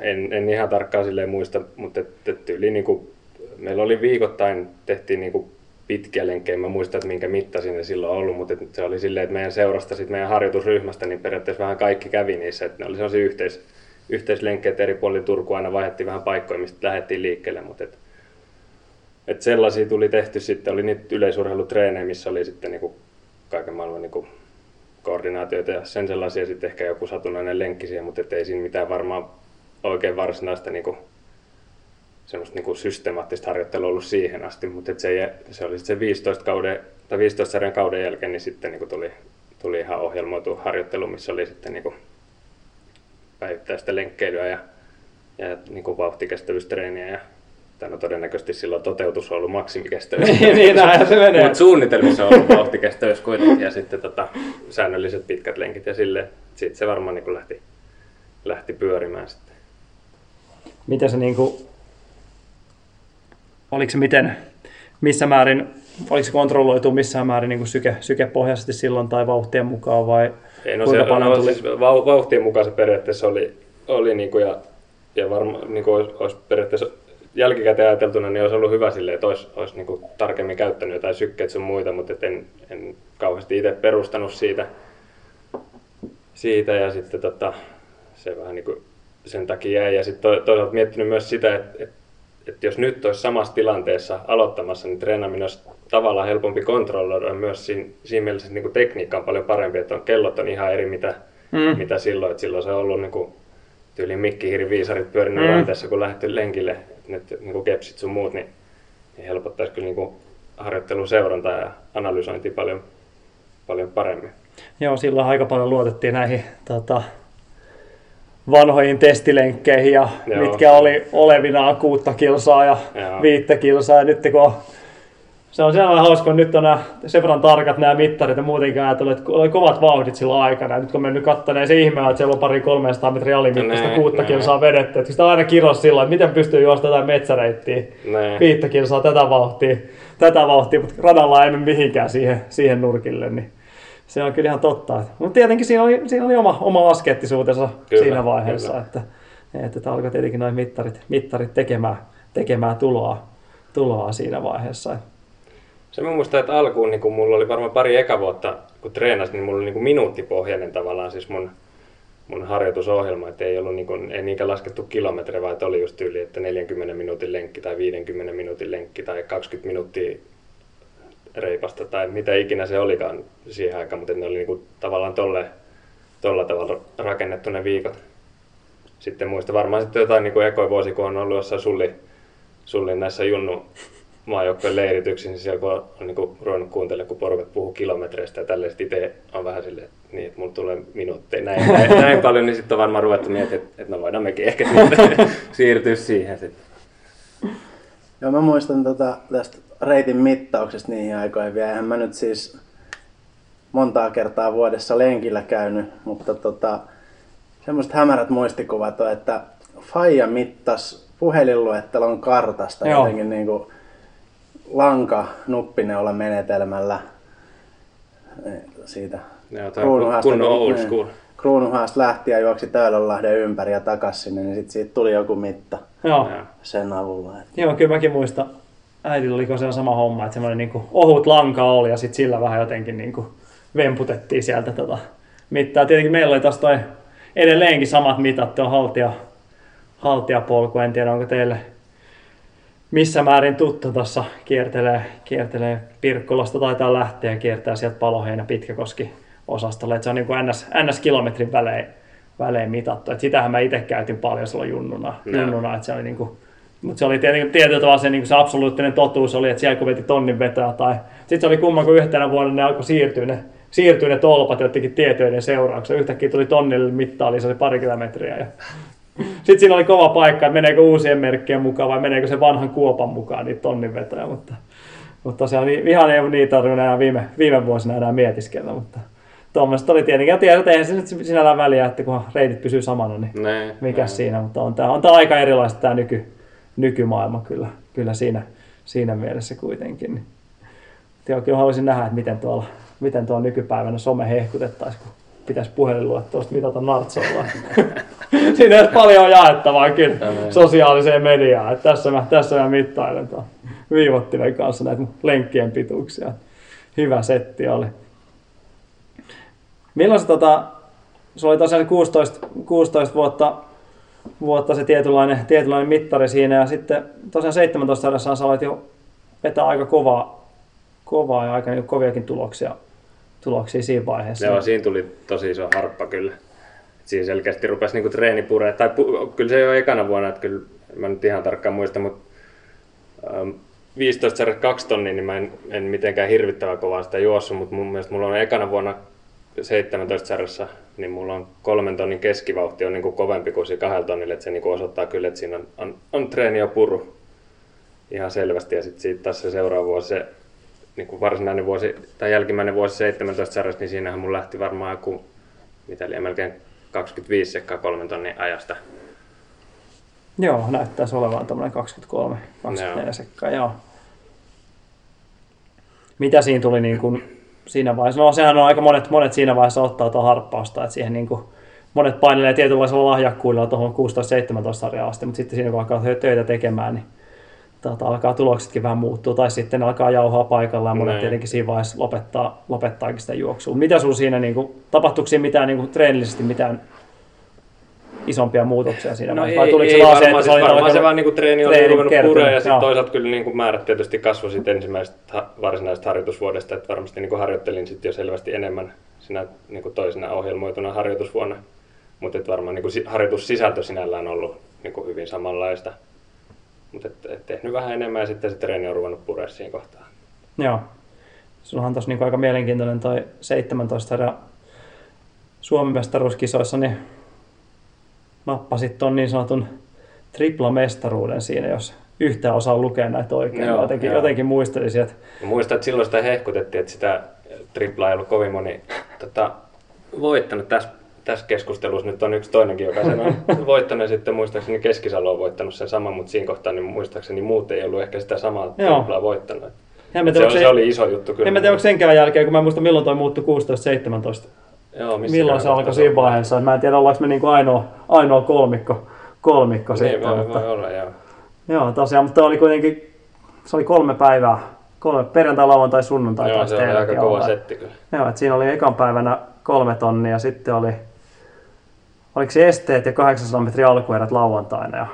en, en ihan tarkkaan silleen muista, mutta et, et tyyli niin kuin, meillä oli viikoittain, tehtiin niin kuin pitkiä lenkkejä, mä muistan, että minkä mitta sinne silloin ollut, mutta se oli silleen, että meidän seurasta, sit meidän harjoitusryhmästä, niin periaatteessa vähän kaikki kävi niissä, että ne oli sellaisia yhteis, yhteislenkkeet eri puolilla Turku aina vaihdettiin vähän paikkoja, mistä lähdettiin liikkeelle, mutta et, et sellaisia tuli tehty sitten, oli niitä yleisurheilutreenejä, missä oli sitten niinku kaiken maailman niinku koordinaatioita ja sen sellaisia sitten ehkä joku satunnainen lenkki siihen, mutta ei siinä mitään varmaan oikein varsinaista niinku, semmoista niinku systemaattista harjoittelua ollut siihen asti, mutta se, se oli sitten se 15, kauden, tai 15 sarjan kauden jälkeen, niin sitten niinku tuli, tuli ihan ohjelmoitu harjoittelu, missä oli sitten niinku päivittäistä lenkkeilyä ja, ja niinku vauhtikestävyystreeniä ja tai no todennäköisesti silloin toteutus on ollut maksimikestävyys. [LAUGHS] niin, näinhän se menee. Mutta suunnitelmissa on ollut vauhtikestävyys kuitenkin ja sitten tota, säännölliset pitkät lenkit ja silleen, sitten se varmaan niin lähti, lähti pyörimään sitten. Miten se niinku, oliko se miten, missä määrin, oliko se kontrolloitu missään määrin niin syke, sykepohjaisesti silloin tai vauhtien mukaan vai Ei, no kuinka se, paljon no, tuli? siis vau- vauhtien mukaan se periaatteessa oli, oli niin kuin ja, ja varmaan niin kuin olisi, olisi periaatteessa jälkikäteen ajateltuna, niin olisi ollut hyvä silleen, että olisi, olisi niin kuin tarkemmin käyttänyt jotain sykkeet sun muita, mutta en, en kauheasti itse perustanut siitä, siitä ja sitten tota, se vähän niin kuin sen takia jäi. Ja sitten to, toisaalta miettinyt myös sitä, että, että, että jos nyt olisi samassa tilanteessa aloittamassa, niin treenaaminen olisi tavallaan helpompi kontrolloida myös siinä, siinä mielessä, että niin kuin tekniikka on paljon parempi, että on, kellot on ihan eri mitä, Mm. mitä silloin, että silloin se on ollut niin kuin, tyyliin mikkihiiriviisarit pyörinyt Mm. ranteessa, kun lähdetty lenkille, nyt niin kuin kepsit sun muut, niin, niin helpottaisi kyllä niin kuin harjoittelun seurantaa ja analysointia paljon, paljon paremmin. Joo, silloin aika paljon luotettiin näihin tota, vanhoihin testilenkkeihin, ja Joo. mitkä oli olevinaan kuutta kilsaa ja Joo. viittä kilsaa. Ja nyt kun se on sellainen hauska, kun nyt on nämä, sen verran tarkat nämä mittarit ja muutenkin ajatellut, että oli kovat vauhdit silloin aikana. Ja nyt kun mennyt katsomaan, niin se ihme että siellä on pari 300 metriä alimittaista Näin, kuutta näin. kilsaa vedetty. Että sitä aina kiros silloin, että miten pystyy juosta tätä metsäreittiä. Viittä kilsaa tätä vauhtia, tätä vauhtia, mutta radalla ei mene mihinkään siihen, siihen nurkille. Niin se on kyllä ihan totta. Mutta tietenkin siinä oli, siinä oli oma, oma askeettisuutensa Kyllä, siinä vaiheessa, kyllä. että, että, että alkoi tietenkin noin mittarit, mittarit tekemään, tekemään tuloa, tuloa siinä vaiheessa. Se mä muistan, että alkuun niin kun mulla oli varmaan pari eka vuotta, kun treenasin, niin mulla oli niin minuuttipohjainen tavallaan siis mun, mun harjoitusohjelma, että ei ollut niin kuin, ei niinkään laskettu kilometrejä, vaan että oli just yli, että 40 minuutin lenkki tai 50 minuutin lenkki tai 20 minuuttia reipasta tai mitä ikinä se olikaan siihen aikaan, mutta ne oli niin kuin tavallaan tolle, tolla tavalla rakennettu ne viikot. Sitten muista varmaan sitten jotain niin ekoi vuosi, kun on ollut jossain sulli, sullin näissä junnu maajoukkojen leirityksissä, niin siellä kun on niin kuin ruvennut kuuntelemaan, kun porukat puhuu kilometreistä ja tälleen, sit itse on vähän silleen, että niin, että mulla tulee minuutteja näin, näin, [LAUGHS] näin paljon, niin sitten on varmaan ruvettu miettimään, että, että no voidaan mekin ehkä [LAUGHS] siirtyä siihen sitten. Joo, mä muistan tota, tästä reitin mittauksesta niihin aikoihin vielä. Eihän mä nyt siis montaa kertaa vuodessa lenkillä käynyt, mutta tota, semmoiset hämärät muistikuvat on, että Faija mittas puhelinluettelon kartasta Joo. jotenkin niinku lanka nuppineulan menetelmällä siitä Kruunuhaasta, kunnon old school. Kruunuhaasta lähti ja juoksi Töölönlahden ympäri ja takas sinne, niin sit siitä tuli joku mitta Joo. Sen avulla. Joo, kyllä mäkin muistan. Äidillä oliko se sama homma, että semmoinen niin ohut lanka oli ja sitten sillä vähän jotenkin niin kuin vemputettiin sieltä tota mittaa. Tietenkin meillä oli taas toi edelleenkin samat mitat, tuo haltia, haltiapolku. En tiedä, onko teille missä määrin tuttu tuossa kiertelee, kiertelee Pirkkolasta taitaa lähteä ja kiertää sieltä Paloheinä Pitkäkoski osastolle. Et se on niin kuin NS, NS-kilometrin välein, välein mitattu. Et sitähän mä itse käytin paljon silloin junnuna. Junnuna että se oli niin kuin, mutta se oli tietenkin tietyllä tavalla se, niin se absoluuttinen totuus oli, että siellä kun veti tonnin vetoa tai... Sitten se oli kumman, kun yhtenä vuonna ne alkoi siirtyä ne, siirtyä ne tolpat jotenkin tietojen seurauksena. Yhtäkkiä tuli tonnille mittaa, eli se oli pari kilometriä. Ja... [LAUGHS] Sitten siinä oli kova paikka, että meneekö uusien merkkien mukaan vai meneekö se vanhan kuopan mukaan niitä tonnin vetoja. Mutta, mutta tosiaan ihan ei niitä tarvinnut enää viime, viime vuosina enää mietiskellä. Mutta tuommoista oli tietenkin. Ja tiedät, eihän se nyt sinällään väliä, että kunhan reitit pysyy samana, niin Näin, mikä näin. siinä, mutta on tämä, on tämä aika erilaista tämä nyky, nykymaailma kyllä, kyllä siinä, siinä mielessä kuitenkin. Niin. Joo, kyllä haluaisin nähdä, että miten tuolla, miten tuolla nykypäivänä some hehkutettaisiin, kun pitäisi puhelinluettelosta mitata nartsolla. [LAUGHS] [LAUGHS] siinä olisi paljon jaettavaa kyllä sosiaaliseen mediaan. Että tässä, mä, tässä mä mittailen tuon viivottimen kanssa näitä lenkkien pituuksia. Hyvä setti oli. Milloin se tota, se oli tosiaan 16, 16 vuotta vuotta se tietynlainen, tietynlainen mittari siinä. Ja sitten tosiaan 17 sarjassa sä aloit jo vetää aika kovaa, kovaa ja aika niin koviakin tuloksia, tuloksia siinä vaiheessa. Joo, siinä tuli tosi iso harppa kyllä. Siinä selkeästi rupesi niinku treeni puree. Tai pu, kyllä se jo ekana vuonna, että kyllä mä nyt ihan tarkkaan muista, mutta ähm, 15 sarja 2 tonnia, niin mä en, en mitenkään hirvittävän kovaa sitä juossut, mutta mun mielestä mulla on ekana vuonna 17 sarjassa, niin mulla on kolmen tonnin keskivauhti on niin kuin kovempi kuin siinä kahdella tonnilla, että se niin kuin osoittaa kyllä, että siinä on, on, on treeni jo puru ihan selvästi. Ja sitten siitä taas se seuraava vuosi, se niin kuin varsinainen vuosi, tai jälkimmäinen vuosi 17 sarjassa, niin siinähän mun lähti varmaan joku, mitä liian melkein 25 sekkaa kolmen tonnin ajasta. Joo, näyttäisi olevan tuommoinen 23, 24 Joo. sekkaa, joo. Mitä siinä tuli niin kuin siinä vaiheessa? No sehän on aika monet, monet siinä vaiheessa ottaa tuon harppausta, että siihen niin kuin monet painelee tietynlaisella lahjakkuudella tuohon 16-17 sarjaan asti, mutta sitten siinä kun alkaa töitä tekemään, niin tota, alkaa tuloksetkin vähän muuttua, tai sitten alkaa jauhaa paikallaan, monet Näin. tietenkin siinä vaiheessa lopettaa, lopettaakin sitä juoksua. Mitä sinulla siinä, niin kuin, tapahtuiko siinä mitään niin kuin, treenillisesti mitään isompia muutoksia siinä No vaiheessa? ei, Vai tuliko ei se vaan varmaan, se, että siis sä olit varmaan se alkanut- vaan niinku treeni oli ruvennut kertynyt, puree ja sitten toisaalta kyllä niinku määrät tietysti kasvoi siitä ensimmäisestä varsinaisesta harjoitusvuodesta, että varmasti niinku harjoittelin sitten jo selvästi enemmän sinä niinku toisena ohjelmoituna harjoitusvuonna, mutta varmaan niinku si- harjoitussisältö sinällään on ollut niinku hyvin samanlaista. Mutta et, et tehnyt vähän enemmän ja sitten se treeni on ruvennut puree siinä kohtaa. Joo. Sullahan tuossa niinku aika mielenkiintoinen toi 17 erä Suomen mestaruuskisoissa, niin nappasit ton niin sanotun triplamestaruuden siinä, jos yhtään osaa lukea näitä oikein. Joo, jotenkin, joo. jotenkin muistelisin, että Mä muistan, että silloin sitä hehkutettiin, että sitä triplaa ei ollut kovin moni tota, voittanut. Tässä, tässä keskustelussa nyt on yksi toinenkin, joka sen on voittanut. Ja sitten muistaakseni Keskisalo on voittanut sen saman, mutta siinä kohtaa niin muistaakseni muut ei ollut ehkä sitä samaa Joo. triplaa voittanut. mä Se, oli, se oli iso juttu kyllä. en mä tiedä, onko senkään jälkeen, kun mä en muista milloin toi muuttui 16-17. Joo, missä Milloin se alkoi siinä vaiheessa. Mä en tiedä, ollaanko me niinku ainoa, ainoa kolmikko, kolmikko Niin, sitten. voi, mutta... voi olla, joo. Joo, tosiaan, mutta oli kuitenkin, se oli kolme päivää, kolme perjantai, lauantai, sunnuntai. Joo, se oli aika kova setti kyllä. Joo, että siinä oli ekan päivänä kolme tonnia, sitten oli, oliko se esteet ja 800 metriä alkuerät lauantaina ja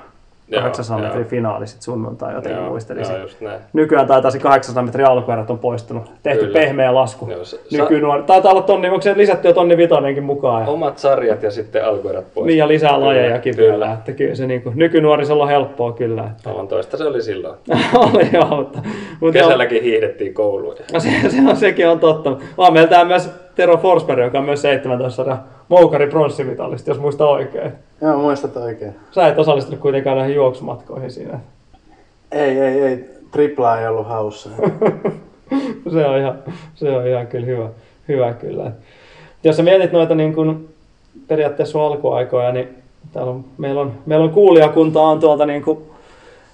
Joo, 800 joo. metriä finaali sitten sunnuntai, jotenkin Joo, muistelisin. joo. Nykyään taitaa se 800 metriä alkuerät on poistunut, tehty Kyllä. pehmeä lasku. Joo, se- Nykynuori, taitaa olla tonni, onko se lisätty jo tonni vitonenkin mukaan? Ja, Omat sarjat ja sitten alkuerät pois. niin ja lisää lajejakin Kyllä. vielä, että kyllä se niinku, nykynuorisolla on helppoa kyllä. Että. Aivan toista se oli silloin. [LAUGHS] oli joo, mutta. Kesälläkin hiihdettiin kouluun. No se, se on, sekin on totta. On meillä täällä myös Tero Forsberg, joka on myös 17 sarja moukari pronssimitalisti, jos muista oikein. Joo, muistat oikein. Sä et osallistunut kuitenkaan näihin juoksumatkoihin siinä. Ei, ei, ei. Tripla ei ollut haussa. [LAUGHS] Se on ihan, se on ihan kyllä hyvä, hyvä kyllä. Jos sä mietit noita niin kuin periaatteessa sun alkuaikoja, niin täällä on, meillä, on, meillä on kuulijakunta on tuolta niin kuin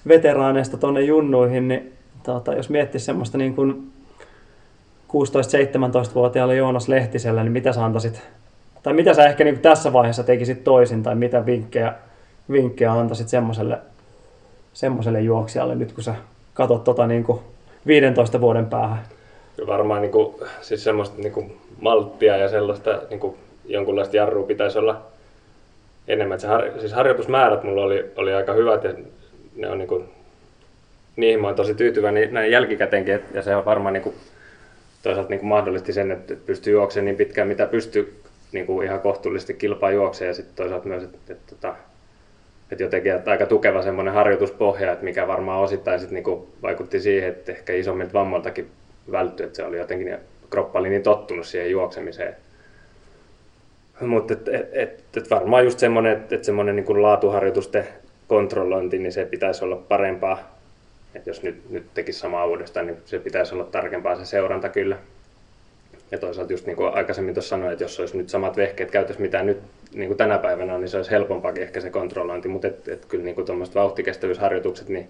veteraaneista tuonne junnuihin, niin tota, jos miettii semmoista niin kuin 16-17-vuotiaalle Joonas Lehtiselle, niin mitä sä antaisit, tai mitä sä ehkä niin tässä vaiheessa tekisit toisin, tai mitä vinkkejä, vinkkejä antaisit semmoiselle, semmoiselle juoksijalle nyt, kun sä katsot tota niin kuin 15 vuoden päähän? Kyllä varmaan niin kuin, siis semmoista niin kuin malttia ja sellaista niin kuin jonkunlaista jarrua pitäisi olla enemmän. Et Se har, siis harjoitusmäärät mulla oli, oli aika hyvät ja ne on niin kuin, niihin mä oon tosi tyytyväinen näin jälkikäteenkin ja se on varmaan niin kuin, toisaalta niin kuin mahdollisti sen, että pystyy juoksemaan niin pitkään mitä pystyy niin kuin ihan kohtuullisesti kilpaa juokseen ja sitten toisaalta myös, että, että, että, että jotenkin että aika tukeva semmoinen harjoituspohja, että mikä varmaan osittain sit niinku vaikutti siihen, että ehkä isommilta vammoiltakin välttyi, että se oli jotenkin, kroppa oli niin tottunut siihen juoksemiseen. Mutta et, et, et, et varmaan just semmoinen, että et semmoinen niin laatuharjoitusten kontrollointi, niin se pitäisi olla parempaa. Että jos nyt, nyt tekisi samaa uudestaan, niin se pitäisi olla tarkempaa se seuranta kyllä. Ja toisaalta just niin kuin aikaisemmin tuossa sanoin, että jos olisi nyt samat vehkeet käytössä, mitä nyt niin kuin tänä päivänä on, niin se olisi helpompaakin ehkä se kontrollointi. Mutta et, et kyllä niin tuommoiset vauhtikestävyysharjoitukset, niin,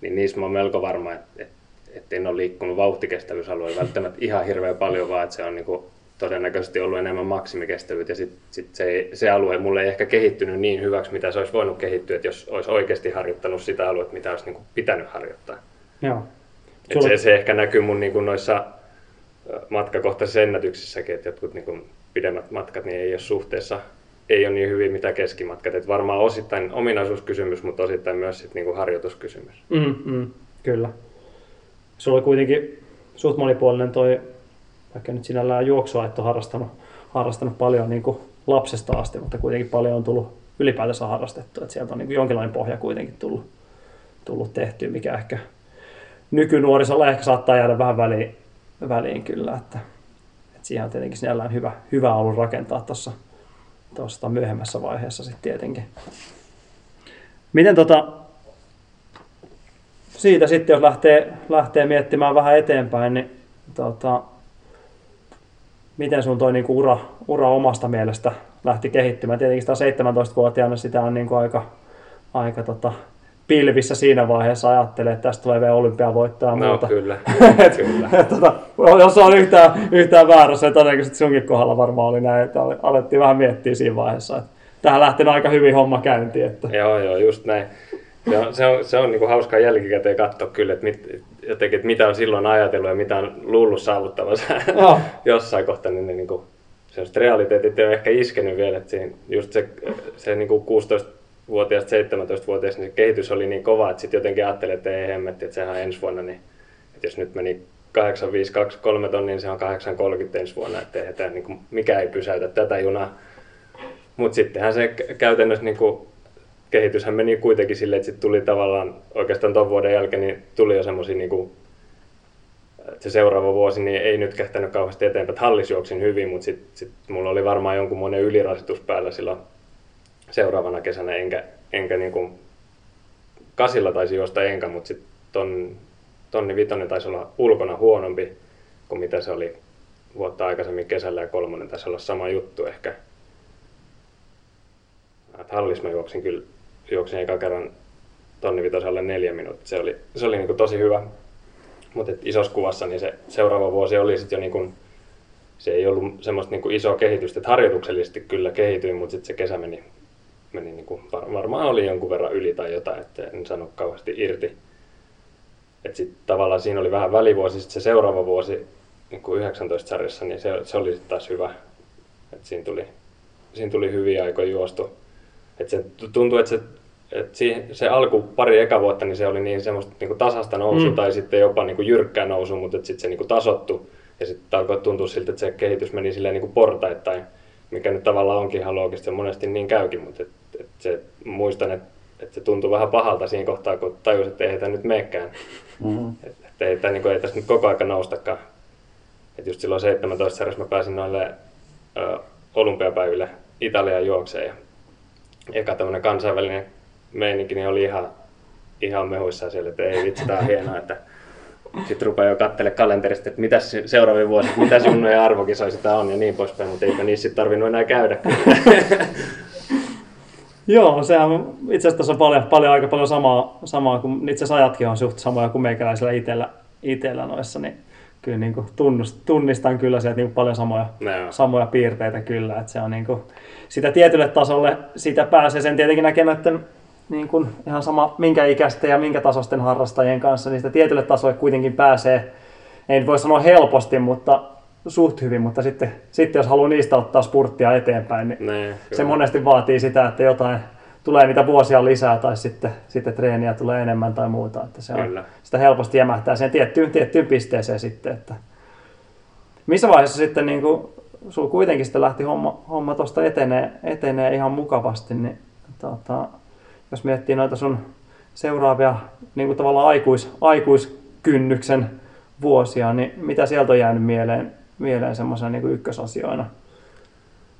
niin niissä mä olen melko varma, että et, et en ole liikkunut vauhtikestävyysalueella välttämättä ihan hirveän paljon, vaan että se on niin kuin todennäköisesti ollut enemmän maksimikestävyyttä. Ja sitten sit se, se alue mulle ei ehkä kehittynyt niin hyväksi, mitä se olisi voinut kehittyä, että jos olisi oikeasti harjoittanut sitä aluetta, mitä olisi niin kuin pitänyt harjoittaa. Joo. Et se, se ehkä näkyy mun niin kuin noissa matkakohtaisissa ennätyksissäkin, että jotkut niin kuin pidemmät matkat niin ei ole suhteessa ei ole niin hyvin mitä keskimatkat. Et varmaan osittain ominaisuuskysymys, mutta osittain myös sit niinku harjoituskysymys. Mm, mm, kyllä. Sulla oli kuitenkin suht monipuolinen toi, vaikka nyt sinällään juoksua et ole harrastanut, harrastanut paljon niin kuin lapsesta asti, mutta kuitenkin paljon on tullut ylipäätänsä harrastettu. Että sieltä on niin jonkinlainen pohja kuitenkin tullut, tullut tehtyä, mikä ehkä nykynuorisolla ehkä saattaa jäädä vähän väliin, väliin kyllä. Että, että siihen on tietenkin sinällään hyvä, hyvä ollut rakentaa tuossa tuosta myöhemmässä vaiheessa sitten tietenkin. Miten tota, siitä sitten, jos lähtee, lähtee miettimään vähän eteenpäin, niin tota, miten sun toi niinku ura, ura omasta mielestä lähti kehittymään? Tietenkin sitä 17-vuotiaana sitä on niinku aika, aika tota, pilvissä siinä vaiheessa ajattelee, että tästä tulee vielä olympiavoittoa ja No muuta. kyllä, [LAUGHS] Et- kyllä. et tota, jos on yhtään, yhtään väärässä, niin todennäköisesti sunkin kohdalla varmaan oli näin, että ale- alettiin vähän miettiä siinä vaiheessa. Että tähän lähtenyt aika hyvin homma käyntiin. Että, Joo, joo, just näin. Se on, se on, se on niin kuin hauskaa jälkikäteen katsoa kyllä, että, mit, jotenkin, että mitä on silloin ajatellut ja mitä on luullut saavuttavansa Joo. [LAUGHS] jossain kohtaa, niin ne niin kuin, sellaiset realiteetit ei ole ehkä iskenyt vielä. Että siinä, just se, se niin kuin 16-vuotiaasta 17-vuotiaasta, niin se kehitys oli niin kova, että sitten jotenkin ajattelin, että ei hemmetti, että sehän on ensi vuonna, niin että jos nyt meni 8523 tonnia, niin se on 830 ensi vuonna, että eihän tämä, niin kuin, mikä ei pysäytä tätä junaa. Mutta sittenhän se käytännössä niin kuin, kehityshän meni kuitenkin silleen, että sitten tuli tavallaan oikeastaan tuon vuoden jälkeen, niin tuli jo semmoisia niin että se seuraava vuosi niin ei nyt kähtänyt kauheasti eteenpäin, että hallis juoksin hyvin, mutta sitten sit mulla oli varmaan jonkunmoinen ylirasitus päällä silloin seuraavana kesänä, enkä, enkä niin kuin, kasilla taisi juosta enkä, mutta sitten ton, tonni vitonen taisi olla ulkona huonompi kuin mitä se oli vuotta aikaisemmin kesällä ja kolmonen taisi olla sama juttu ehkä. Et hallis mä juoksin kyllä, juoksin eka kerran tonni vitoselle neljä minuuttia. Se oli, se oli niin tosi hyvä. Mutta isossa kuvassa niin se seuraava vuosi oli sitten jo niin kuin, se ei ollut semmoista niin isoa kehitystä, että harjoituksellisesti kyllä kehityin, mutta sitten se kesä meni, meni niin kuin, var, varmaan oli jonkun verran yli tai jotain, että en sano kauheasti irti. Et sit tavallaan siinä oli vähän välivuosi, sitten se seuraava vuosi niin kuin 19 sarjassa, niin se, se oli sitten taas hyvä. Et siinä, tuli, siinä tuli hyviä aikoja juostu. Et se tuntui, että se, et siihen, se alku pari eka vuotta, niin se oli niin semmoista niin kuin tasasta nousua Mm. tai sitten jopa niin kuin jyrkkää nousua, mutta sitten se niin kuin tasottu. Ja sitten alkoi tuntua siltä, että se kehitys meni silleen niin kuin portaittain, mikä nyt tavallaan onkin ihan loogista, monesti niin käykin, mutta et, et se, muistan, että et se tuntui vähän pahalta siinä kohtaa, kun tajusin, että ei tämä nyt meekään. Mm-hmm. Että et ei, tää, niin kuin, ei tästä nyt koko aika noustakaan. Et just silloin 17 sarjassa mä pääsin noille ö, olympiapäiville Italiaan juokseen ja eka tämmöinen kansainvälinen meininki niin oli ihan, ihan mehuissaan siellä, että ei vitsi, tää on hienoa, että sitten rupeaa jo katselemaan kalenterista, että mitä seuraavia vuosia, mitä Junno ja arvokisoja sitä on ja niin poispäin, mutta eipä niissä tarvinnut enää käydä. [LAUGHS] Joo, sehän on- itse asiassa tässä on paljon, paljon, aika paljon samaa, samaa kuin itse asiassa ajatkin on suht samoja kuin meikäläisellä itellä, itellä noissa, niin kyllä niin kuin tunnust, tunnistan kyllä sieltä niin paljon samoja, Joo. samoja piirteitä kyllä, että se on niin kuin, sitä tietylle tasolle, sitä pääsee sen tietenkin näkee näiden niin kuin ihan sama minkä ikäisten ja minkä tasosten harrastajien kanssa, niin sitä tietylle tasolle kuitenkin pääsee, ei nyt voi sanoa helposti, mutta suht hyvin, mutta sitten, sitten jos haluaa niistä ottaa spurttia eteenpäin, niin Nee, se kyllä. monesti vaatii sitä, että jotain tulee niitä vuosia lisää tai sitten, sitten treeniä tulee enemmän tai muuta. Että se on, Kyllä. sitä helposti jämähtää sen tiettyyn, tiettyyn pisteeseen sitten. Että missä vaiheessa sitten niin kuin, sulla kuitenkin sitten lähti homma, homma tuosta etenee, etenee ihan mukavasti, niin tota, jos miettii noita sun seuraavia niin kuin tavallaan aikuis, aikuiskynnyksen vuosia, niin mitä sieltä on jäänyt mieleen, mieleen semmoisena niin ykkösasioina?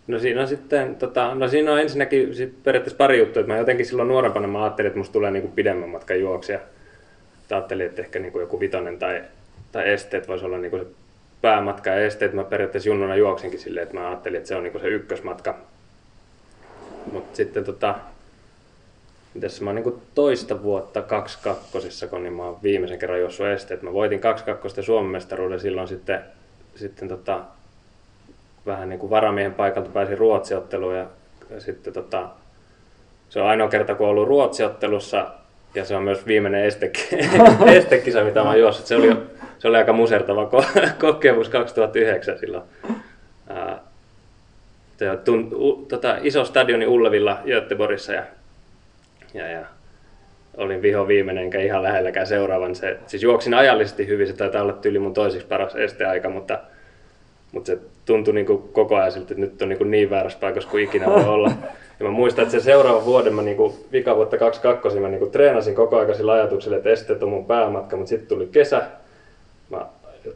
No siinä on sitten, tota, no siinä on ensinnäkin sit periaatteessa pari juttua, että mä jotenkin silloin nuorempana mä ajattelin, että musta tulee niinku pidemmän matkan juoksija. Ajattelin, että ehkä niinku joku vitonen tai, tai esteet voisi olla niinku se päämatka ja esteet. Mä periaatteessa junnuna juoksinkin silleen, että mä ajattelin, että se on niinku se ykkösmatka. Mutta sitten tota, mitäs mä oon niinku toista vuotta kaksi kakkosissa, kun niin mä oon viimeisen kerran juossut esteet. Mä voitin kaksi kakkosta Suomen mestaruuden silloin sitten, sitten tota, vähän niin kuin varamiehen paikalta pääsin ruotsiotteluun ja, ja sitten tota, se on ainoa kerta, kun on ollut ruotsiottelussa ja se on myös viimeinen este, [LAUGHS] estekisa, mitä mä oon juossut. Se oli, se oli aika musertava ko- [LAUGHS] kokemus 2009 silloin. Ää, se on tun, u, tota, iso stadioni Ullevilla Göteborgissa ja, ja, ja olin viho viimeinen enkä ihan lähelläkään seuraavan. Se, siis juoksin ajallisesti hyvin, se taitaa olla tyyli mun toiseksi paras esteaika, mutta, mutta se tuntui niin kuin koko ajan siltä, että nyt on niin, kuin niin väärässä paikassa kuin ikinä voi olla. Ja mä muistan, että se seuraava vuoden, mä niinku, vika vuotta 22, mä niinku treenasin koko ajan sillä ajatuksella, että esteet on mun päämatka, mutta sitten tuli kesä. Mä,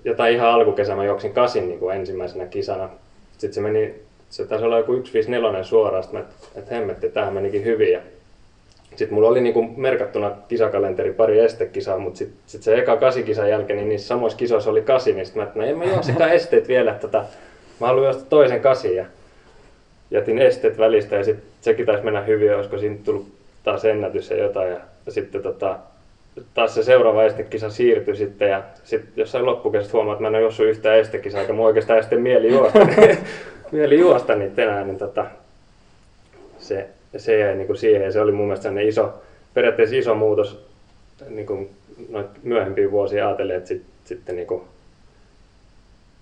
jotain ihan alkukesä mä juoksin kasin niinku ensimmäisenä kisana. Sitten se meni, se taisi olla joku 154 suoraan, sitten mä, että et hemmetti, tähän menikin hyvin. Ja sitten mulla oli niinku merkattuna kisakalenteri pari estekisaa, mutta sitten sit se eka kasikisan jälkeen, niin niissä samoissa kisoissa oli kasi, niin sitten mä, että no en mä juoksikaan [LAUGHS] esteet vielä, että tota, mä haluan juosta toisen kasin. Ja jätin esteet välistä ja sitten sekin taisi mennä hyvin, olisiko siinä tullut taas ennätys ja jotain. Ja sitten tota, taas se seuraava estekisa siirtyi sitten ja sitten jossain loppukesästä huomaa, että mä en ole juossut yhtään estekisaa, eikä mun oikeastaan edes mieli juosta, [LAUGHS] mieli juosta niitä enää, niin tota, se, se jäi niin kuin siihen. Ja se oli mun mielestä iso, periaatteessa iso muutos niin kuin noit myöhempiä vuosia ajatellen, että sit, sitten niin kuin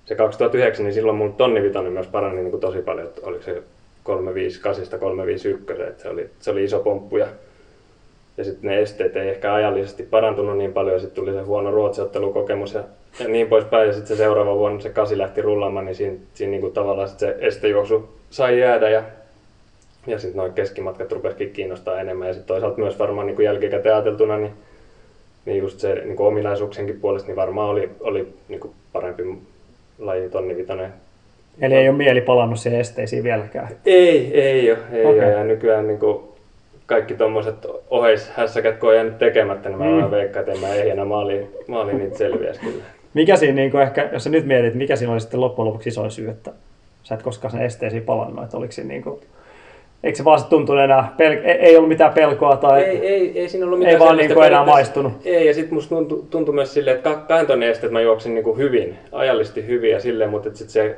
se 2009, niin silloin mun tonnivitonen myös parani niin kuin tosi paljon, että oliko se 358 351, että se oli, se oli iso pomppu ja, ja sitten ne esteet ei ehkä ajallisesti parantunut niin paljon ja sitten tuli se huono ruotsiottelukokemus ja, ja niin poispäin. Ja sitten se seuraava vuonna se kasi lähti rullaamaan, niin siinä, siinä niin kuin tavallaan sit se estejuoksu sai jäädä ja, ja sitten noin keskimatkat rupesikin kiinnostaa enemmän ja sitten toisaalta myös varmaan niin kuin jälkikäteen ajateltuna, niin, niin just se niin kuin ominaisuuksienkin puolesta niin varmaan oli, oli niin kuin parempi laji tonnivitonen Eli ei ole mieli palannut siihen esteisiin vieläkään. Ei, ei ole. Ei okay. ole. Ja nykyään niin kuin kaikki tuommoiset oheishässäkät, kun on jäänyt tekemättä, niin mä mm. veikkaan, että en mä ehjänä maaliin, maaliin niitä selviäisi kyllä. Mikä siinä, niin kuin ehkä, jos sä nyt mietit, mikä siinä oli sitten loppujen lopuksi isoin syy, että sä et koskaan sen esteisiin palannut, että oliko siinä niin kuin, Eikö se vaan tuntunut enää, pel- ei ollut mitään pelkoa tai ei, ei, ei siinä ollut mitään ei vaan niin kuin enää maistunut? Ei, ja sitten musta tuntui, tuntui myös silleen, että kahden tonnin esteet mä juoksin niin kuin hyvin, ajallisesti hyvin ja silleen, mutta sitten se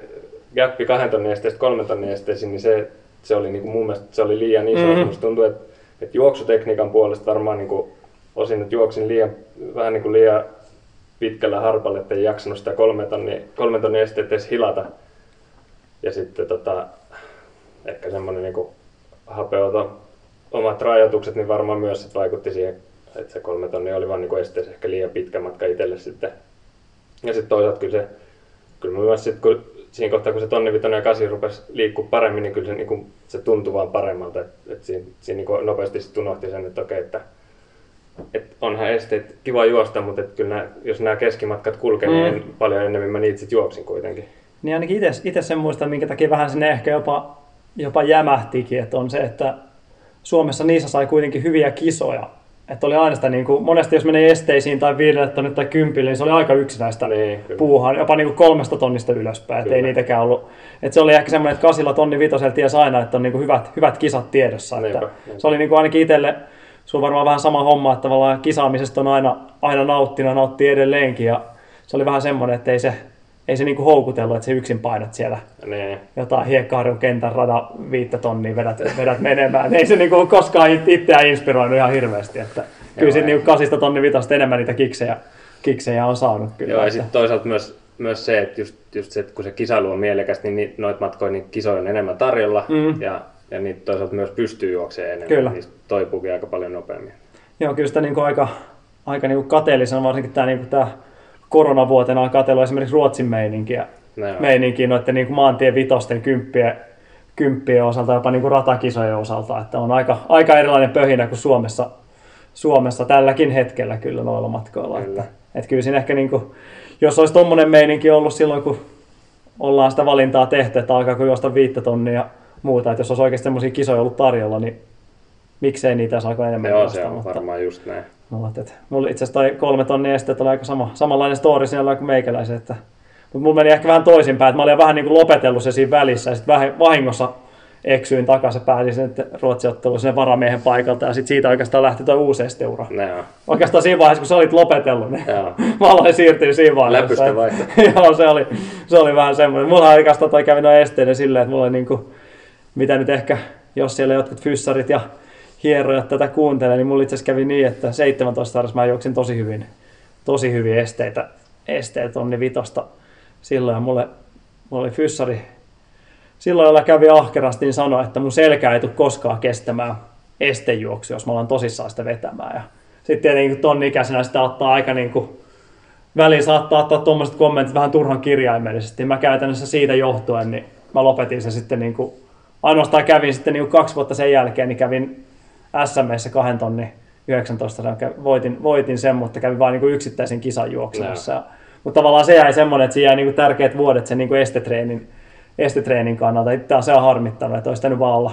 gappi kahden tonnin esteestä kolmen tonnin esteisiin, niin se, se oli niin kuin mun mielestä se oli liian iso. Mm-hmm. Musta tuntuu, että, että juoksutekniikan puolesta varmaan niin kuin, osin, että juoksin liian, vähän niin kuin liian pitkällä harpalla, että ei jaksanut sitä kolme tonnin, kolme tonnin esteet edes hilata. Ja sitten tota, ehkä semmoinen niin hapeoton omat rajoitukset, niin varmaan myös sit vaikutti siihen, että se kolme tonnia oli vaan niin esteessä ehkä liian pitkä matka itselle sitten. Ja sitten toisaalta kyllä se, kyllä myös sit, kun siinä kohtaa, kun se tonni vitonen ja kasi rupesi liikkua paremmin, niin kyllä se, niin kuin, se tuntui vaan paremmalta. Että, että siinä, siinä niin nopeasti sitten unohti sen, että okei, että, että onhan esteet kiva juosta, mutta että kyllä nämä, jos nämä keskimatkat kulkee, niin mm. niin paljon enemmän mä niitä sitten juoksin kuitenkin. Niin ainakin itse sen muistan, minkä takia vähän sinne ehkä jopa, jopa jämähtikin, että on se, että Suomessa niissä sai kuitenkin hyviä kisoja. Että oli aina sitä, niin kuin, monesti jos menee esteisiin tai viidelle tonnille tai kympille, niin se oli aika yksinäistä niin, puuhaa, jopa niin kuin kolmesta tonnista ylöspäin, että ei niitäkään ollut. Että se oli ehkä semmoinen, että kasilla tonni vitosella ties aina, että on niin kuin hyvät, hyvät kisat tiedossa. Niinpä, että niinpä. Se oli niin kuin ainakin itselle, se on varmaan vähän sama homma, että tavallaan kisaamisesta on aina, aina nauttinut, nauttii edelleenkin ja se oli vähän semmoinen, että ei se, ei se niinku houkutellut, että se yksin painat siellä niin. jotain hiekkaharjun kentän rada viittä tonnia vedät, vedät menemään. Ei se niinku koskaan itseään inspiroinut ihan hirveästi. Että kyllä siinä niinku kasista tonni vitasta enemmän niitä kiksejä, kiksejä on saanut. Kyllä, Joo, ja sitten toisaalta myös, myös se, että just, just se, että kun se kisailu on mielekästä, niin noita matkoja, niin kisoja on enemmän tarjolla. Mm. Ja, ja niitä toisaalta myös pystyy juoksemaan enemmän. Kyllä. Niistä toipuukin aika paljon nopeammin. Joo, kyllä sitä niinku aika, aika niinku kateellisena, varsinkin tämä niinku tää koronavuotena on katsellut esimerkiksi Ruotsin meininkiä, no meininkiä noiden niin kuin maantien vitosten kymppien, kymppien osalta, jopa niin kuin ratakisojen osalta, että on aika, aika erilainen pöhinä kuin Suomessa, Suomessa tälläkin hetkellä kyllä noilla matkoilla. Kyllä. Että, että kyllä siinä ehkä, niin kuin, jos olisi tuommoinen meininki ollut silloin, kun ollaan sitä valintaa tehty, että alkaako juosta viittä tonnia ja muuta, että jos olisi oikeasti sellaisia kisoja ollut tarjolla, niin miksei niitä saako enemmän Joo, se on varmaan just näin. Mulla, että, mulla itse asiassa toi kolme tonnia esteet oli aika sama, samanlainen story siellä kuin meikäläisen, että mutta mulla meni ehkä vähän toisinpäin, että mä olin vähän niin kuin lopetellut se siinä välissä ja sitten vahingossa eksyin takaisin pääsin sen ruotsiottelu sen varamiehen paikalta ja sitten siitä oikeastaan lähti tuo uusi esteura. No. Oikeastaan siinä vaiheessa, kun sä olit lopetellut, niin Joo. [LAUGHS] mä aloin siirtyä siinä vaiheessa. Läpystä. [LAUGHS] Joo, se oli, se oli vähän semmoinen. Mulla oikeastaan toi kävi noin esteinen silleen, että mulla oli niin kuin, mitä nyt ehkä, jos siellä jotkut fyssarit ja hierojat tätä kuuntelee, niin mulla itse asiassa kävi niin, että 17 sarjassa mä juoksin tosi hyvin, tosi hyvin esteitä, esteet onni vitosta silloin. Mulle, mulla oli fyssari silloin jolla kävi ahkerasti, niin sanoi, että mun selkä ei tule koskaan kestämään estejuoksu, jos mä alan tosissaan sitä vetämään. Ja sitten tietenkin ton ikäisenä sitä ottaa aika niin kuin, väliin saattaa ottaa tuommoiset kommentit vähän turhan kirjaimellisesti. Mä käytännössä siitä johtuen, niin mä lopetin sen sitten niin kuin, ainoastaan kävin sitten niin kuin kaksi vuotta sen jälkeen, niin kävin SMEissä kahden tonnin 19, voitin, voitin sen, mutta kävin vain niin yksittäisen kisan juoksemassa. No. Mutta tavallaan se jäi semmoinen, että siinä jäi niin tärkeät vuodet sen niin estetreenin, estetreenin kannalta. Itse se on harmittanut, että olisi vaan olla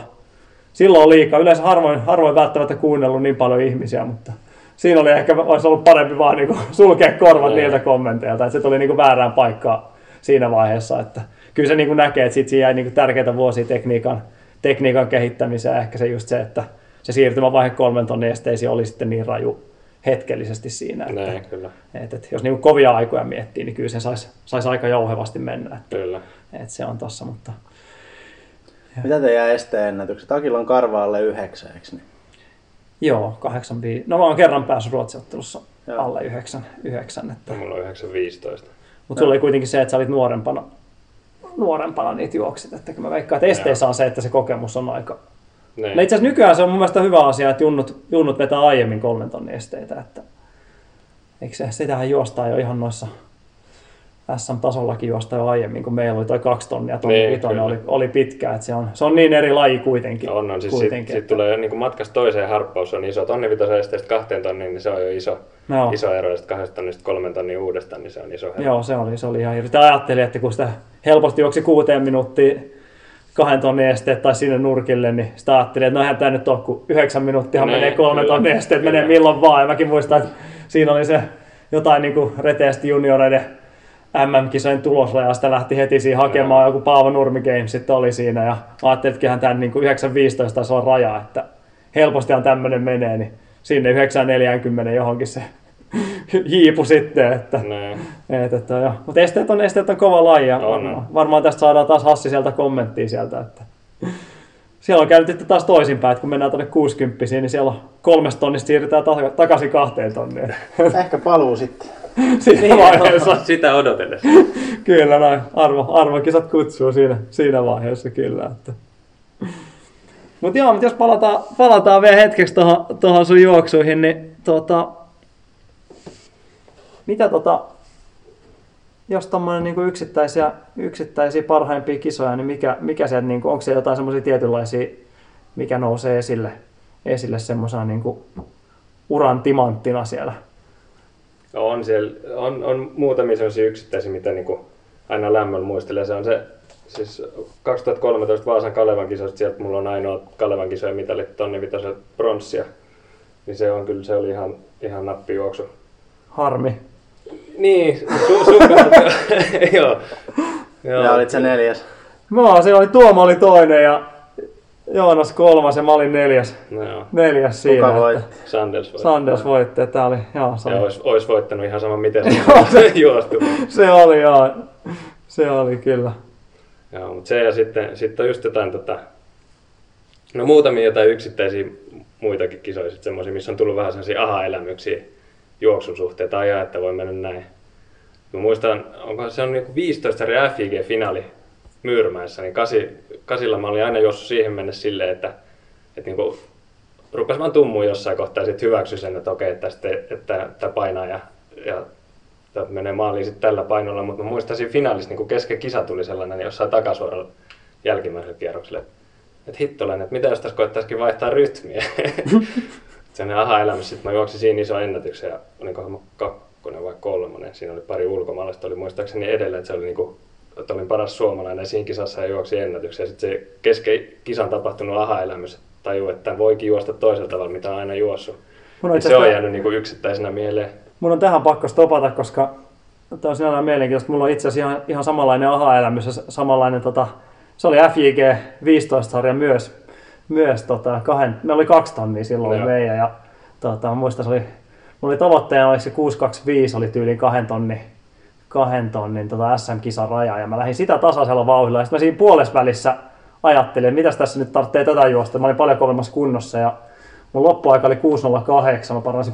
silloin on liikaa. Yleensä harvoin, harvoin välttämättä kuunnellut niin paljon ihmisiä, mutta siinä oli ehkä olisi ollut parempi vaan niin kuin sulkea korvat niiltä kommenteilta, että se tuli niin kuin väärään paikkaan siinä vaiheessa, että kyllä se niin kuin näkee, että siitä jäi niin kuin tärkeitä vuosia tekniikan, tekniikan kehittämiseen, ehkä se just se, että se siirtymävaihe kolmen tonnin esteisiin oli sitten niin raju hetkellisesti siinä. Että, Näin, kyllä. Että, että jos niin kovia aikoja miettii, niin kyllä se saisi sais aika jouhevasti mennä. Että, kyllä. Että se on tossa, mutta... Mitä teidän esteennätykset? Akilla on karva alle yhdeksän, eikö niin? Joo, 85. No mä oon kerran päässyt ruotsiottelussa Joo. alle 9. 9 että. Mulla on 9.15. Mutta sulla oli kuitenkin se, että sä olit nuorempana, nuorempana niitä juoksit. Että mä veikkaan, että esteissä on se, että se kokemus on aika... Näin. No itse asiassa nykyään se on mun mielestä hyvä asia, että junnut, junnut vetää aiemmin kolmen tonnin esteitä. Että... Eikö se, sitähän juostaan jo ihan noissa SM-tasollakin juosta jo aiemmin, kun meillä oli toi kaksi tonnia, tonni Niin, vitonen oli, oli pitkä, että se on, se on niin eri laji kuitenkin. On, on. Siis kuitenkin sit, sit että- tulee niin kuin matkasta toiseen harppaus on iso. Tonni vitosen esteestä kahteen tonniin, niin se on jo iso, Joo. iso ero. Ja kahdesta tonnista kolmen tonnin uudestaan, niin se on iso ero. Joo, se oli, se oli ihan hirveä. Ajattelin, että kun sitä helposti juoksi kuuteen minuuttiin kahden tonnin esteet tai sinne nurkille, niin sitä ajattelin, että no eihän tämä nyt ole, kun yhdeksän minuuttia Niin, menee kolme kyllä, tonnin esteet, menee milloin vaan. Ja mäkin muistan, että siinä oli se jotain niin kuin reteästi junioreiden MM-kisojen tulosraja, sitä lähti heti siihen hakemaan, joku Paavo Nurmi Games sitten oli siinä, ja ajattelin, että kyllähän tämän niin 9.15 taisi olla raja, että helpostihan tämmöinen menee, niin sinne 9.40 johonkin se [LAUGHS] hiipu sitten, että Näin. et, että, joo. Mutta esteet on, esteet on kova laji ja On, varmaan, on. varmaan tästä saadaan taas Hassi sieltä kommenttia sieltä. Että. Siellä on käynyt sitten taas toisinpäin, että kun mennään tuonne 60 niin siellä on kolmesta tonnista siirrytään ta- takaisin kahteen tonniin. [LAUGHS] Ehkä paluu sitten. [LAUGHS] siinä vaiheessa. Sitä odotellessa. Kyllä näin. Arvo, arvokisat kutsuu siinä, siinä vaiheessa kyllä. Että. Mutta joo, mutta jos palataan, palataan vielä hetkeksi tuohon, tuohon sun juoksuihin, niin tota, mitä tota, jos tommonen niinku yksittäisiä, yksittäisiä parhaimpia kisoja, niin mikä, mikä sieltä, niinku, onko se jotain semmoisia tietynlaisia, mikä nousee esille, esille semmoisena niinku uran timanttina siellä? On, siellä, on, on muutamia sellaisia yksittäisiä, mitä niin kuin aina lämmöllä muistelee. Se on se, siis 2013 Vaasan Kalevan kisoista, sieltä mulla on ainoa Kalevan kisojen mitalit tonni vitosen pronssia. Niin se on kyllä, se oli ihan, ihan nappijuoksu. Harmi. Niin, su, sun kannalta, [LAUGHS] joo. joo. Ja olit se neljäs. Mä se oli Tuomo oli toinen ja Joonas kolmas ja mä olin neljäs, No, joo. neljäs siinä. Kuka että voitti? Sanders voitti. Sanders voitti, että tää oli, joo, se Ja oli, olisi, olisi voittanut ihan sama miten [LAUGHS] se [LAUGHS] juostu. se oli, joo, se oli kyllä. Joo, mutta se ja sitten, sitten on just jotain, tota, no muutamia jotain yksittäisiä muitakin kisoja, sitten semmoisia, missä on tullut vähän sellaisia aha-elämyksiä juoksun suhteen, tai ajaa, että voi mennä näin. Mä muistan, onko se on niinku 15 eri FIG-finaali Myyrmäessä, niin kasi, kasilla mä olin aina juossut siihen mennessä silleen, että, että niinku, rupesi vaan tummua jossain kohtaa ja sitten hyväksy sen, että okei, että tästä, että painaa ja, ja tämä menee maaliin sitten tällä painolla, mutta mä muistan siinä finaalissa, niin kun kesken kisa tuli sellainen niin jossain takasuoralla jälkimmäisellä kierroksella, että, että hittolainen, että mitä jos tässä koettaisikin vaihtaa rytmiä. [LAUGHS] Sellainen aha-elämys, sitten mä juoksin siinä iso ennätyksen ja olinkohan mä kakkonen vai kolmonen, siinä oli pari ulkomaalaista, oli muistaakseni edellä, että se oli niinku että olin paras suomalainen siinä kisassa ja juoksi ennätyksen. Ja sitten se kesken kisan tapahtunut aha-elämys, tajuu, että voikin juosta toisella tavalla, mitä on aina juossut. Mun on, Ja se on jäänyt niinku yksittäisenä mieleen. mun on tähän pakko stopata, koska tämä on sinällään mielenkiintoista. Mulla on itse asiassa ihan, ihan samanlainen aha-elämys ja samanlainen, tota, se oli FJG 15-sarja myös, myös tota, kahden, me oli kaksi tonnia silloin oli meidän ja tota, muistan, se oli, mulla oli tavoitteena, oliko se 625 oli tyyliin kahden tonnin, kahden tonnin tota SM-kisan raja ja mä lähdin sitä tasaisella vauhdilla. Ja sitten mä siinä puolessa välissä ajattelin, että mitäs tässä nyt tarvitsee tätä juosta. Mä olin paljon kovemmassa kunnossa ja mun loppuaika oli 6.08, mä paransin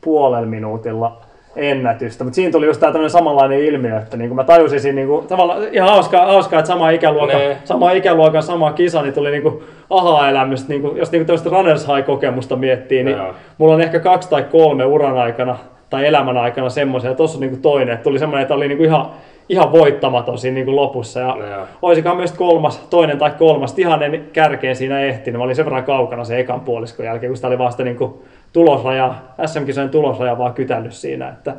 puolella minuutilla ennätystä. Mutta siinä tuli just tämä samanlainen ilmiö, että niin kuin mä tajusin siinä niin kuin, tavallaan ihan hauskaa, hauskaa että sama ikäluokka, Nee. sama ikäluokan sama kisa, niin tuli niin kuin aha-elämystä, niin kuin, jos niin kuin tällaista runners high-kokemusta miettii, niin Joo. mulla on ehkä kaksi tai kolme uran aikana tai elämän aikana semmoisia, ja tuossa on niin kuin toinen, että tuli semmoinen, että oli niin kuin ihan, ihan voittamaton siinä niin kuin lopussa. Ja Joo. olisikohan myös kolmas, toinen tai kolmas, ihan en kärkeen siinä ehtinyt. Mä olin sen verran kaukana sen ekan puoliskon jälkeen, kun sitä oli vasta niin kuin tulosraja, SM-kisojen tulosraja vaan kytällyt siinä. Että,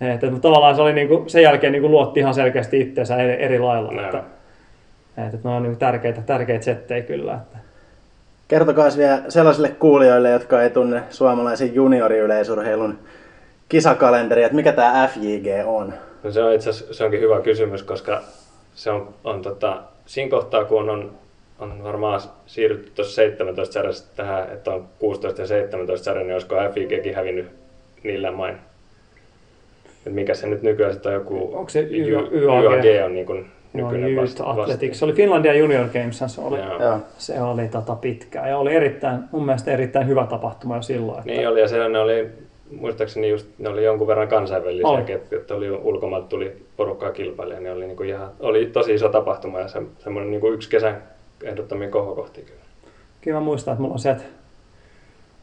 että, mutta tavallaan se oli niin kuin, sen jälkeen niin kuin luotti ihan selkeästi itseensä eri, eri lailla. Joo. Että, että, että ne on niin tärkeitä, tärkeitä settejä kyllä. Että. Kertokaa vielä sellaisille kuulijoille, jotka ei tunne suomalaisen junioriyleisurheilun kisakalenteri, että mikä tämä FJG on. No se on itse asiassa se onkin hyvä kysymys, koska se on, on tota, siinä kohtaa, kun on, on varmaan siirrytty tuossa 17 sarjasta tähän, että on 16 ja 17 sarja, niin olisiko FIGkin hävinnyt niillä main. Et mikä se nyt nykyään sitten on joku... Onko se Y- Y- YAG? YAG on niin kuin Joo, nykyinen Youth vasta, Athletics. Se oli Finlandia Junior Games, se oli, Joo. Joo. se oli tota pitkään ja oli erittäin, mun mielestä erittäin hyvä tapahtuma jo silloin. Että, Niin oli, ja siellä ne oli, muistaakseni just, ne oli jonkun verran kansainvälisiä, Oli. että, että oli ulkomailta tuli porukkaa kilpailija, niin oli, niin kuin ihan, oli tosi iso tapahtuma ja se, semmoinen niin kuin yksi kesän ehdottomia kohokohtia kyllä. Kyllä mä muistan, että mulla on sieltä, mä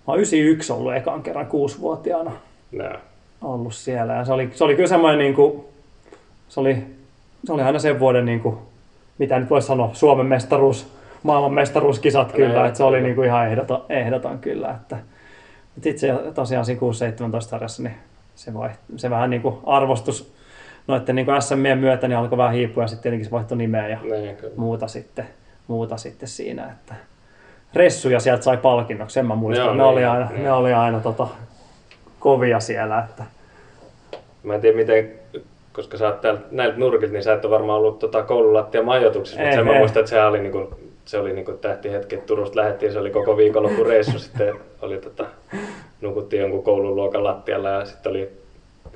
oon 91 ollut ekan kerran kuusivuotiaana Nää. ollut siellä. Ja se oli, se oli kyllä semmoinen, niin kuin, se, oli, se oli aina sen vuoden, niin kuin, mitä nyt voisi sanoa, Suomen mestaruus, maailman mestaruuskisat kyllä, Joo, että se oli kyllä. niin kuin ihan ehdoton, ehdoton kyllä. Että, mutta itse tosiaan siinä 6-17 sarjassa, niin se, vai, se vähän niin kuin arvostus noiden niin SMien myötä niin alkoi vähän hiipua ja sitten tietenkin se vaihtoi nimeä ja Niin, kyllä. muuta sitten, muuta sitten siinä, että ressuja sieltä sai palkinnoksi, sen mä muistan. Joo, ne, niin, oli aina, niin. ne oli aina tota, kovia siellä, että Mä en tiedä miten, koska sä oot näiltä nurkilta, niin sä et ole varmaan ollut tota koululattia majoituksessa, Ei, mutta sen mä muistan, että se oli, niinku, se oli niinku tähtihetki, että Turusta lähdettiin, se oli koko viikonloppu reissu, sitten oli tota, nukuttiin jonkun koulun luokan lattialla ja sitten oli,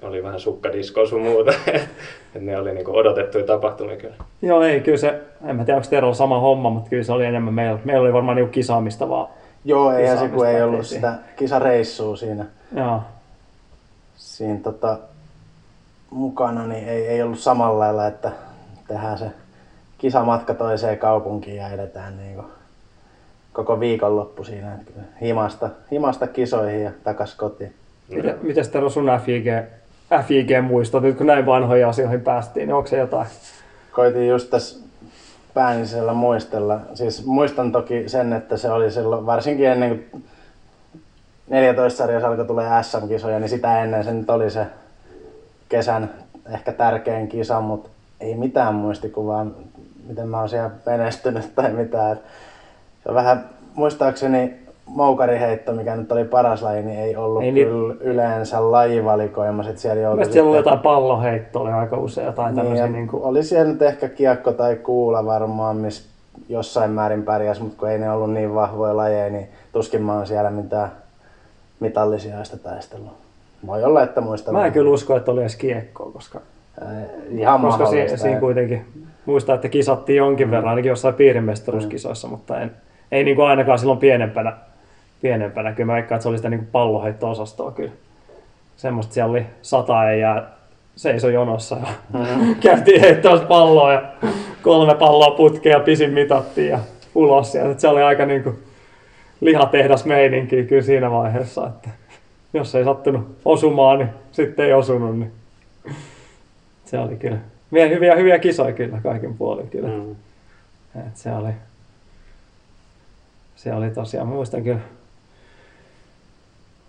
oli vähän sukkadiskoa sun muuta, [LAUGHS] ne oli niinku odotettuja tapahtumia kyllä. Joo, ei, kyllä se, en mä tiedä onko Terolla sama homma, mutta kyllä se oli enemmän meillä. Meillä oli varmaan niinku kisaamista vaan. Joo, eihän se kun ei ollut tehtiin. sitä kisareissua siinä, Joo, siinä tota, mukana, niin ei, ei ollut samalla lailla, että tehdään se kisamatka toiseen kaupunkiin ja edetään niin kuin koko viikonloppu siinä. Himasta, himasta kisoihin ja takas kotiin. Miten, mites Tero sun FIG, FIG muistot, nyt kun näin vanhoihin asioihin päästiin, niin onko se jotain? Koitin just tässä päänisellä muistella. Siis muistan toki sen, että se oli silloin, varsinkin ennen kuin 14 sarjassa alkoi tulee SM-kisoja, niin sitä ennen se nyt oli se kesän ehkä tärkein kisa, mutta ei mitään muistikuvaa, miten mä oon siellä menestynyt tai mitään. Se on vähän, muistaakseni moukariheitto, mikä nyt oli paras laji, niin ei ollut Ei niin- kyllä yleensä lajivalikoima. Sit siellä joutui siellä oli sitten- jotain palloheittoa, oli aika usein jotain niin, tämmöisiä. Niin kuin, Oli siellä nyt ehkä kiekko tai kuula varmaan, missä jossain määrin pärjäs, mutta kun ei ne ollut niin vahvoja lajeja, niin tuskin mä oon siellä mitään mitallisiaista taistelua. Voi olla, että muistan. mä en kyllä usko, että oli edes kiekkoa, koska, Äh, Ihan koska si, mahdollista. siinä kuitenkin muistaa, että kisattiin jonkin verran, ainakin jossain piirimestaruuskisoissa, mutta en, ei niin kuin ainakaan silloin pienempänä. Pienempänä. Kyllä mä veikkaan, että se oli sitä niin palloheitto-osastoa kyllä. Semmoista siellä oli sata ei jää seiso jonossa ja Mm-hmm. [LAUGHS] käytiin heittämässä palloa ja kolme palloa putkeen ja pisin mitattiin ja ulos. Ja se oli aika niin kuin lihatehdas meininki kyllä siinä vaiheessa, että jos ei sattunut osumaan, niin sitten ei osunut. Niin se oli kyllä vielä hyviä, hyviä kisoja kyllä kaikin puolin kyllä. Mm. Et se oli, se oli tosiaan, muistan kyllä,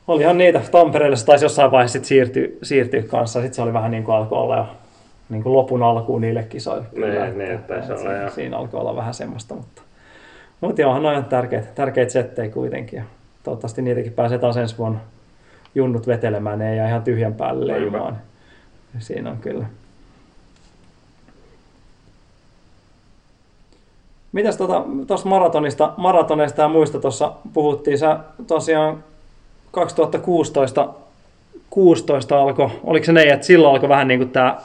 olihan niitä, Tampereelle se taisi jossain vaiheessa sit siirtyä, siirtyä kanssa, sitten se oli vähän niin kuin alkoi olla jo niin kuin lopun alkuun niille kisoille. Niin, niin, taisi olla, siinä, joo. siinä alkoi olla vähän semmoista, mutta, mutta joo, noin on tärkeitä, tärkeitä settejä kuitenkin. Ja toivottavasti niitäkin pääsee taas ensi vuonna junnut vetelemään, ne ei ihan tyhjän päälle leijumaan. Siinä on kyllä. Mitäs tuosta tota, maratonista, maratoneista ja muista tuossa puhuttiin, sä tosiaan 2016 16 alkoi, oliko se niin, että silloin alkoi vähän niin kuin tämä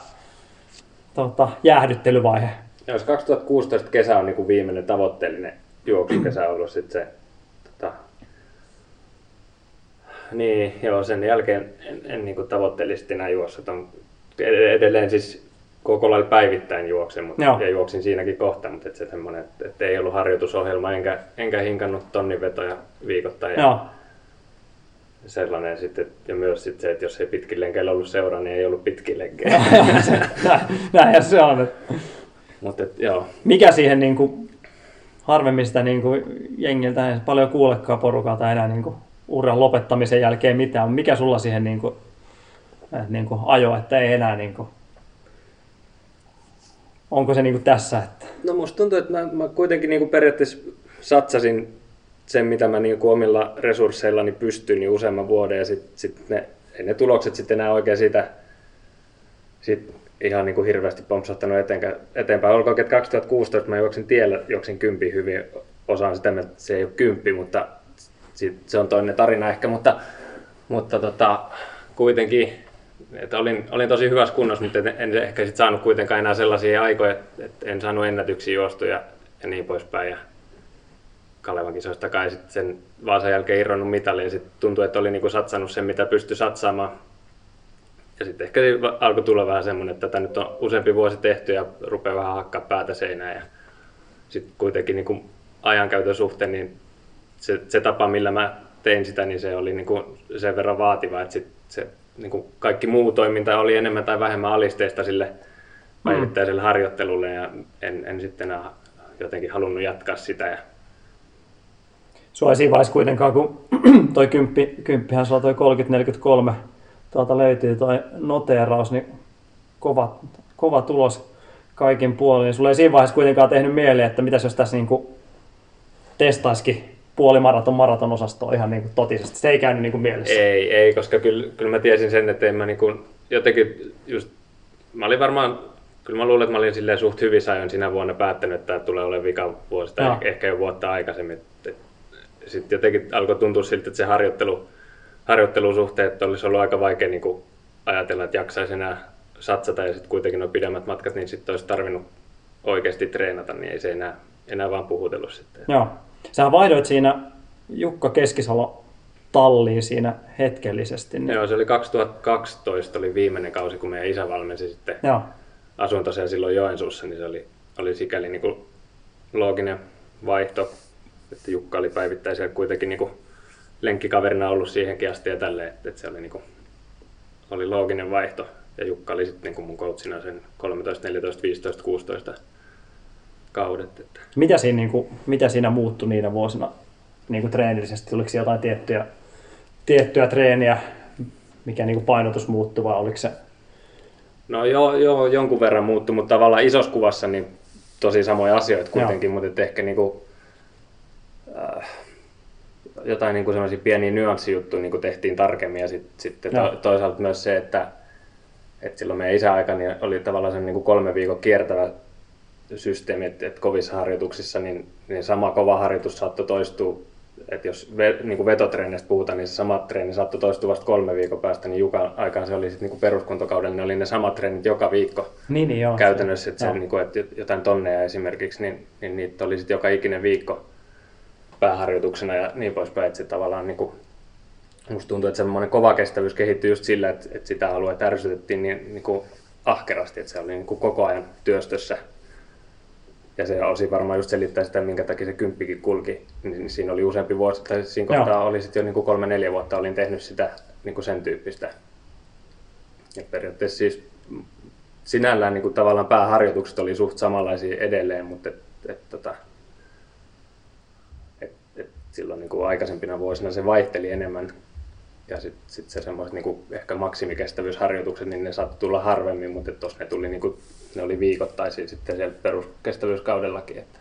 tota, jäähdyttelyvaihe? Jos 2016 kesä on niin kuin viimeinen tavoitteellinen juoksukesä ollut sit se, tota, Niin, joo, sen jälkeen en, en niin tavoitteellisesti enää juossut. On edelleen siis koko lailla päivittäin juoksen, mutta, Joo. ja juoksin siinäkin kohta, mutta et se semmoinen, että, että ei ollut harjoitusohjelma, enkä, enkä hinkannut tonninvetoja viikoittain. Ja Joo. Sellainen sitten, ja myös sitten se, että jos ei pitkin lenkeillä ollut seuraa, niin ei ollut pitkin lenkeillä. [LAUGHS] Näin- Näinhän se on. mutta et, joo, Mikä siihen niin kuin, harvemmin sitä niin kuin, jengiltä ei paljon kuulekaan porukalta enää niin kuin, uran lopettamisen jälkeen mitään, mikä sulla siihen niin kuin, että, niin kuin, ajo, että ei enää niin kuin, onko se niin kuin tässä, että No musta tuntuu, että mä, mä kuitenkin niin kuin periaatteessa satsasin sen, mitä mä niin omilla resursseillani pystyn niin useamman vuoden ja sitten sit ne, ne tulokset sitten enää oikein siitä sit ihan niin kuin hirveästi pompsahtanut eteenkä, eteenpäin. Olkoon, että 2016 mä juoksin tiellä, juoksin kympi hyvin, osaan sitä, että se ei ole kymppi, mutta sit se on toinen tarina ehkä, mutta, mutta tota, kuitenkin että olin, olin tosi hyvässä kunnossa, mutta en, en ehkä sit saanut kuitenkaan enää sellaisia aikoja, että, en saanut ennätyksiä juostu ja, ja niin poispäin. Ja Kalevan kisoista kai sitten sen Vaasan jälkeen irronnut mitali ja sitten tuntui, että oli niinku satsannut sen, mitä pystyi satsaamaan. Ja sitten ehkä alkoi tulla vähän semmoinen, että tätä nyt on useampi vuosi tehty ja rupeaa vähän hakkaa päätä seinään. Ja sitten kuitenkin niinku ajankäytön suhteen, niin se, se tapa, millä mä tein sitä, niin se oli niinku sen verran vaativa, että sit se niinku kaikki muu toiminta oli enemmän tai vähemmän alisteista sille päivittäiselle harjoittelulle ja en, en sitten enää jotenkin halunnut jatkaa sitä. Ja Sua siinä vaiheessa kuitenkaan, kun [CLEARS THROAT] toi kymppi, kymppihän sulla toi 30-43 tuolta löytyy toi noteeraus, niin kova, kova tulos kaikin puolin. Sulla ei siinä vaiheessa kuitenkaan tehnyt mieleen, että mitäs jos tässä niinku testaisikin puolimaraton maraton osastoa ihan niinku totisesti. Se ei käynyt niinku mielessä. Ei, ei, koska kyllä, kyllä mä tiesin sen, että en mä niinku, jotenkin just, mä olin varmaan, kyllä mä luulen, että mä olin silleen suht hyvissä ajoin sinä vuonna päättänyt, että tulee olemaan vika vuosi tai ehkä, ehkä jo vuotta aikaisemmin. Sitten jotenkin alkoi tuntua siltä, että se harjoittelu, että olisi ollut aika vaikea niinku ajatella, että jaksaisi enää satsata ja sitten kuitenkin nuo pidemmät matkat, niin sitten olisi tarvinnut oikeasti treenata, niin ei se enää, enää vaan puhutellut sitten. Joo. Sähän vaihdoit siinä Jukka Keskisalo talliin siinä hetkellisesti. Niin... Joo, se oli 2012 oli viimeinen kausi, kun meidän isä valmensi sitten Joo. asuin tosiaan silloin Joensuussa, niin se oli, oli sikäli niin kuin looginen vaihto, että Jukka oli päivittäin siellä kuitenkin niin kuin lenkkikaverina ollut siihenkin asti ja tälleen, että, että se oli, niin kuin, oli looginen vaihto. Ja Jukka oli sitten niin kuin mun coachina sen 13, 14, 15, 16 kaudet. Että. Mitä siinä, niin kuin, mitä siinä muuttui niinä vuosina niin kuin treenillisesti? Siellä jotain tiettyjä, tiettyä treeniä, mikä niin kuin painotus muuttui vai oliko se? No joo, joo, jonkun verran muuttui, mutta tavallaan isossa kuvassa niin tosi samoja asioita kuitenkin, mutta et ehkä niin kuin, äh, jotain niin kuin sellaisia pieniä nyanssijuttuja niin kuin tehtiin tarkemmin ja sit, sitten Joo. to, toisaalta myös se, että, että silloin meidän isäaika niin oli tavallaan sen niin kuin kolme viikon kiertävä systeemi, että, että kovissa harjoituksissa niin, niin sama kova harjoitus saattoi toistua, että jos ve, niin kuin vetotreenistä puhutaan, niin se sama treeni saattoi toistua vasta kolme viikon päästä, niin Jukan aikaan se oli sitten niin kuin peruskuntokaudella, niin oli ne samat treenit joka viikko Niin, niin joo. käytännössä, että, se, niin kuin, että jotain tonneja esimerkiksi, niin, niin niitä oli sitten joka ikinen viikko pääharjoituksena ja niin poispäin, että se tavallaan niin kuin, musta tuntuu, että semmoinen kova kestävyys kehittyi just sillä, että, että sitä aluetta ärsytettiin niin, niin kuin ahkerasti, että se oli niin kuin koko ajan työstössä. Ja se osi varmaan just selittää sitä, minkä takia se kymppikin kulki. Niin, niin siinä oli useampi vuosi, tai siinä Joo. kohtaa oli sitten jo niin kuin kolme-neljä vuotta olin tehnyt sitä niin kuin sen tyyppistä. Ja periaatteessa siis sinällään niin kuin tavallaan pääharjoitukset oli suht samanlaisia edelleen, mutta et, et, tota, silloin niin kuin aikaisempina vuosina se vaihteli enemmän. Ja sitten sit se semmoiset niin kuin ehkä maksimikestävyysharjoitukset, niin ne saattoi tulla harvemmin, mutta tuossa ne tuli niin kuin, ne oli viikoittaisia sitten siellä peruskestävyyskaudellakin, että,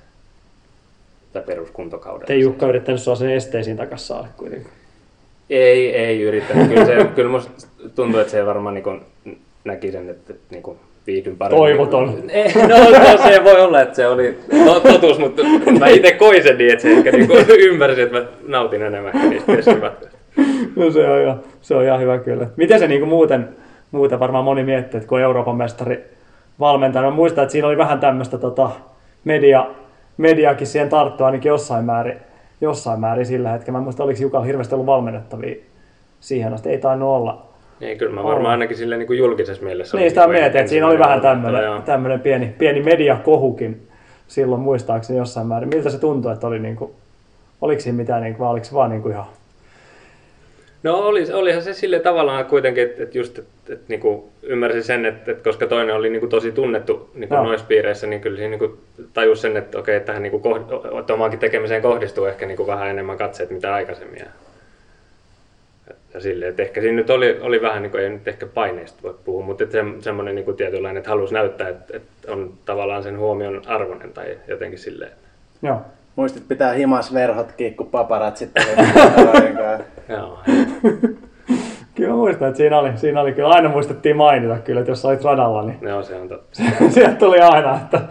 tai peruskuntokaudella. Te ei Jukka yrittänyt sua sen esteisiin takaisin saada kuitenkaan. Ei, ei yrittänyt. Kyllä, se, kyllä musta tuntuu, että se varmaan niin näki sen, että, että niin viihdyn paremmin. Toivoton. [LAUGHS] Ei, no, no, se voi olla, että se oli to- totuus, mutta [LAUGHS] mä itse koin sen niin, että se ehkä niin [LAUGHS] ymmärsi, että mä nautin enemmän niistä. No se on, ihan, se on ihan hyvä kyllä. Miten se niinku muuten, muuten varmaan moni miettii, että kun Euroopan mestari valmentajana, mä muistan, että siinä oli vähän tämmöistä tota, media, mediakin siihen tarttua ainakin jossain määrin, jossain määrin sillä hetkellä. Mä en muista, oliko Jukalla hirveästi ollut valmennettavia siihen asti. Ei tainnut olla. Niin, kyllä mä varmaan ainakin sille niin kuin julkisessa mielessä. Niin, sitä niin kuin mietin, että siinä oli vähän tämmöinen, pieni, pieni mediakohukin silloin muistaakseni jossain määrin. Miltä se tuntui, että oli niin kuin, oliko siinä mitään, niin kuin, vai oliko se vaan niin kuin ihan... No oli, olihan se sille tavallaan kuitenkin, että, että just, että, että niin kuin ymmärsin sen, että, että koska toinen oli niin kuin tosi tunnettu niin kuin Joo. noissa piireissä, niin kyllä siinä niin kuin tajus sen, että okei, tähän niin kuin kohd- omaankin tekemiseen kohdistuu ehkä niin kuin vähän enemmän katseet mitä aikaisemmin. Ja, silleen, että ehkä siinä nyt oli, oli vähän, niin kuin, ei nyt ehkä paineista voi puhua, mutta että se, semmoinen niin kuin tietynlainen, että halusi näyttää, että, että on tavallaan sen huomion arvoinen tai jotenkin silleen. Että, Joo. Muistit pitää himas verhot kiikku paparatsit oli [LAUGHS] joo. [LAUGHS] Kyllä muistan, että siinä oli, siinä oli kyllä, aina muistettiin mainita kyllä, että jos sä olit radalla, niin Joo, se on totta. [LAUGHS] sieltä tuli aina, että,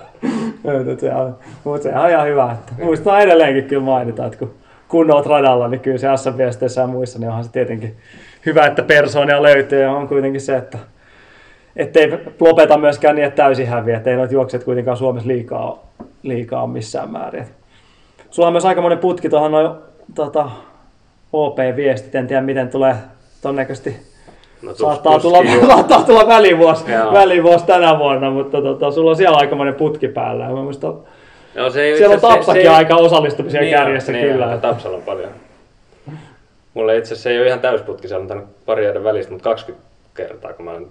että se on, mutta se on ihan hyvä, että muistaa edelleenkin kyllä mainita, että kun, kun oot radalla, niin kyllä se S-viesteissä ja muissa, niin onhan se tietenkin hyvä, että persoonia löytyy ja on kuitenkin se, että ettei lopeta myöskään niin, että täysin häviä, ettei noita juokset kuitenkaan Suomessa liikaa, liikaa missään määrin. Sulla on myös aikamoinen putki tuohon noin tota, OP-viestit, en tiedä miten tulee todennäköisesti No, Saattaa tus- tulla, tuskin joo. [LAUGHS] saattaa tulla välivuosi, välivuosi tänä vuonna, mutta tota, sulla on siellä aikamoinen putki päällä. Ja mä muistan, Joo, se ei, siellä on Tapsakin se ei- aika osallistumisia niin kärjessä on, kyllä. Niin, Tapsalla on paljon. Mulle itse asiassa se ei ole ihan täysputki, se on tainnut pari jäädä välistä, mutta 20 kertaa, kun mä olen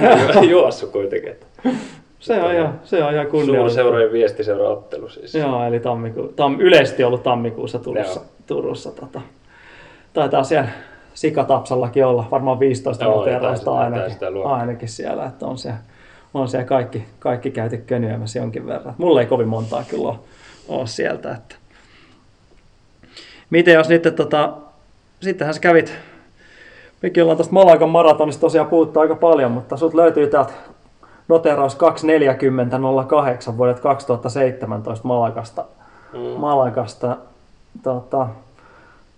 [LAUGHS] juossut kuitenkin. Että se, on ihan, se on ihan kunniallista. Suurseurojen viestiseuraottelu siis. Joo, eli tammikuu, tam, yleisesti ollut tammikuussa Turussa. Joo. Turussa tota. Taitaa siellä Sikatapsallakin olla varmaan 15 Joo, noteerausta jotain- jotain ainakin, ainakin siellä, että on siellä, on siellä kaikki, kaikki käyty könyämässä jonkin verran. Mulla ei kovin montaa kyllä ole, ole sieltä. Että. Miten jos nyt, tota, sittenhän sä kävit, mekin ollaan tästä Malagan maratonista tosiaan puhuttu aika paljon, mutta sut löytyy täältä noteraus 240.08 vuodet 2017 Malagasta. Mm. Malagasta. Tota,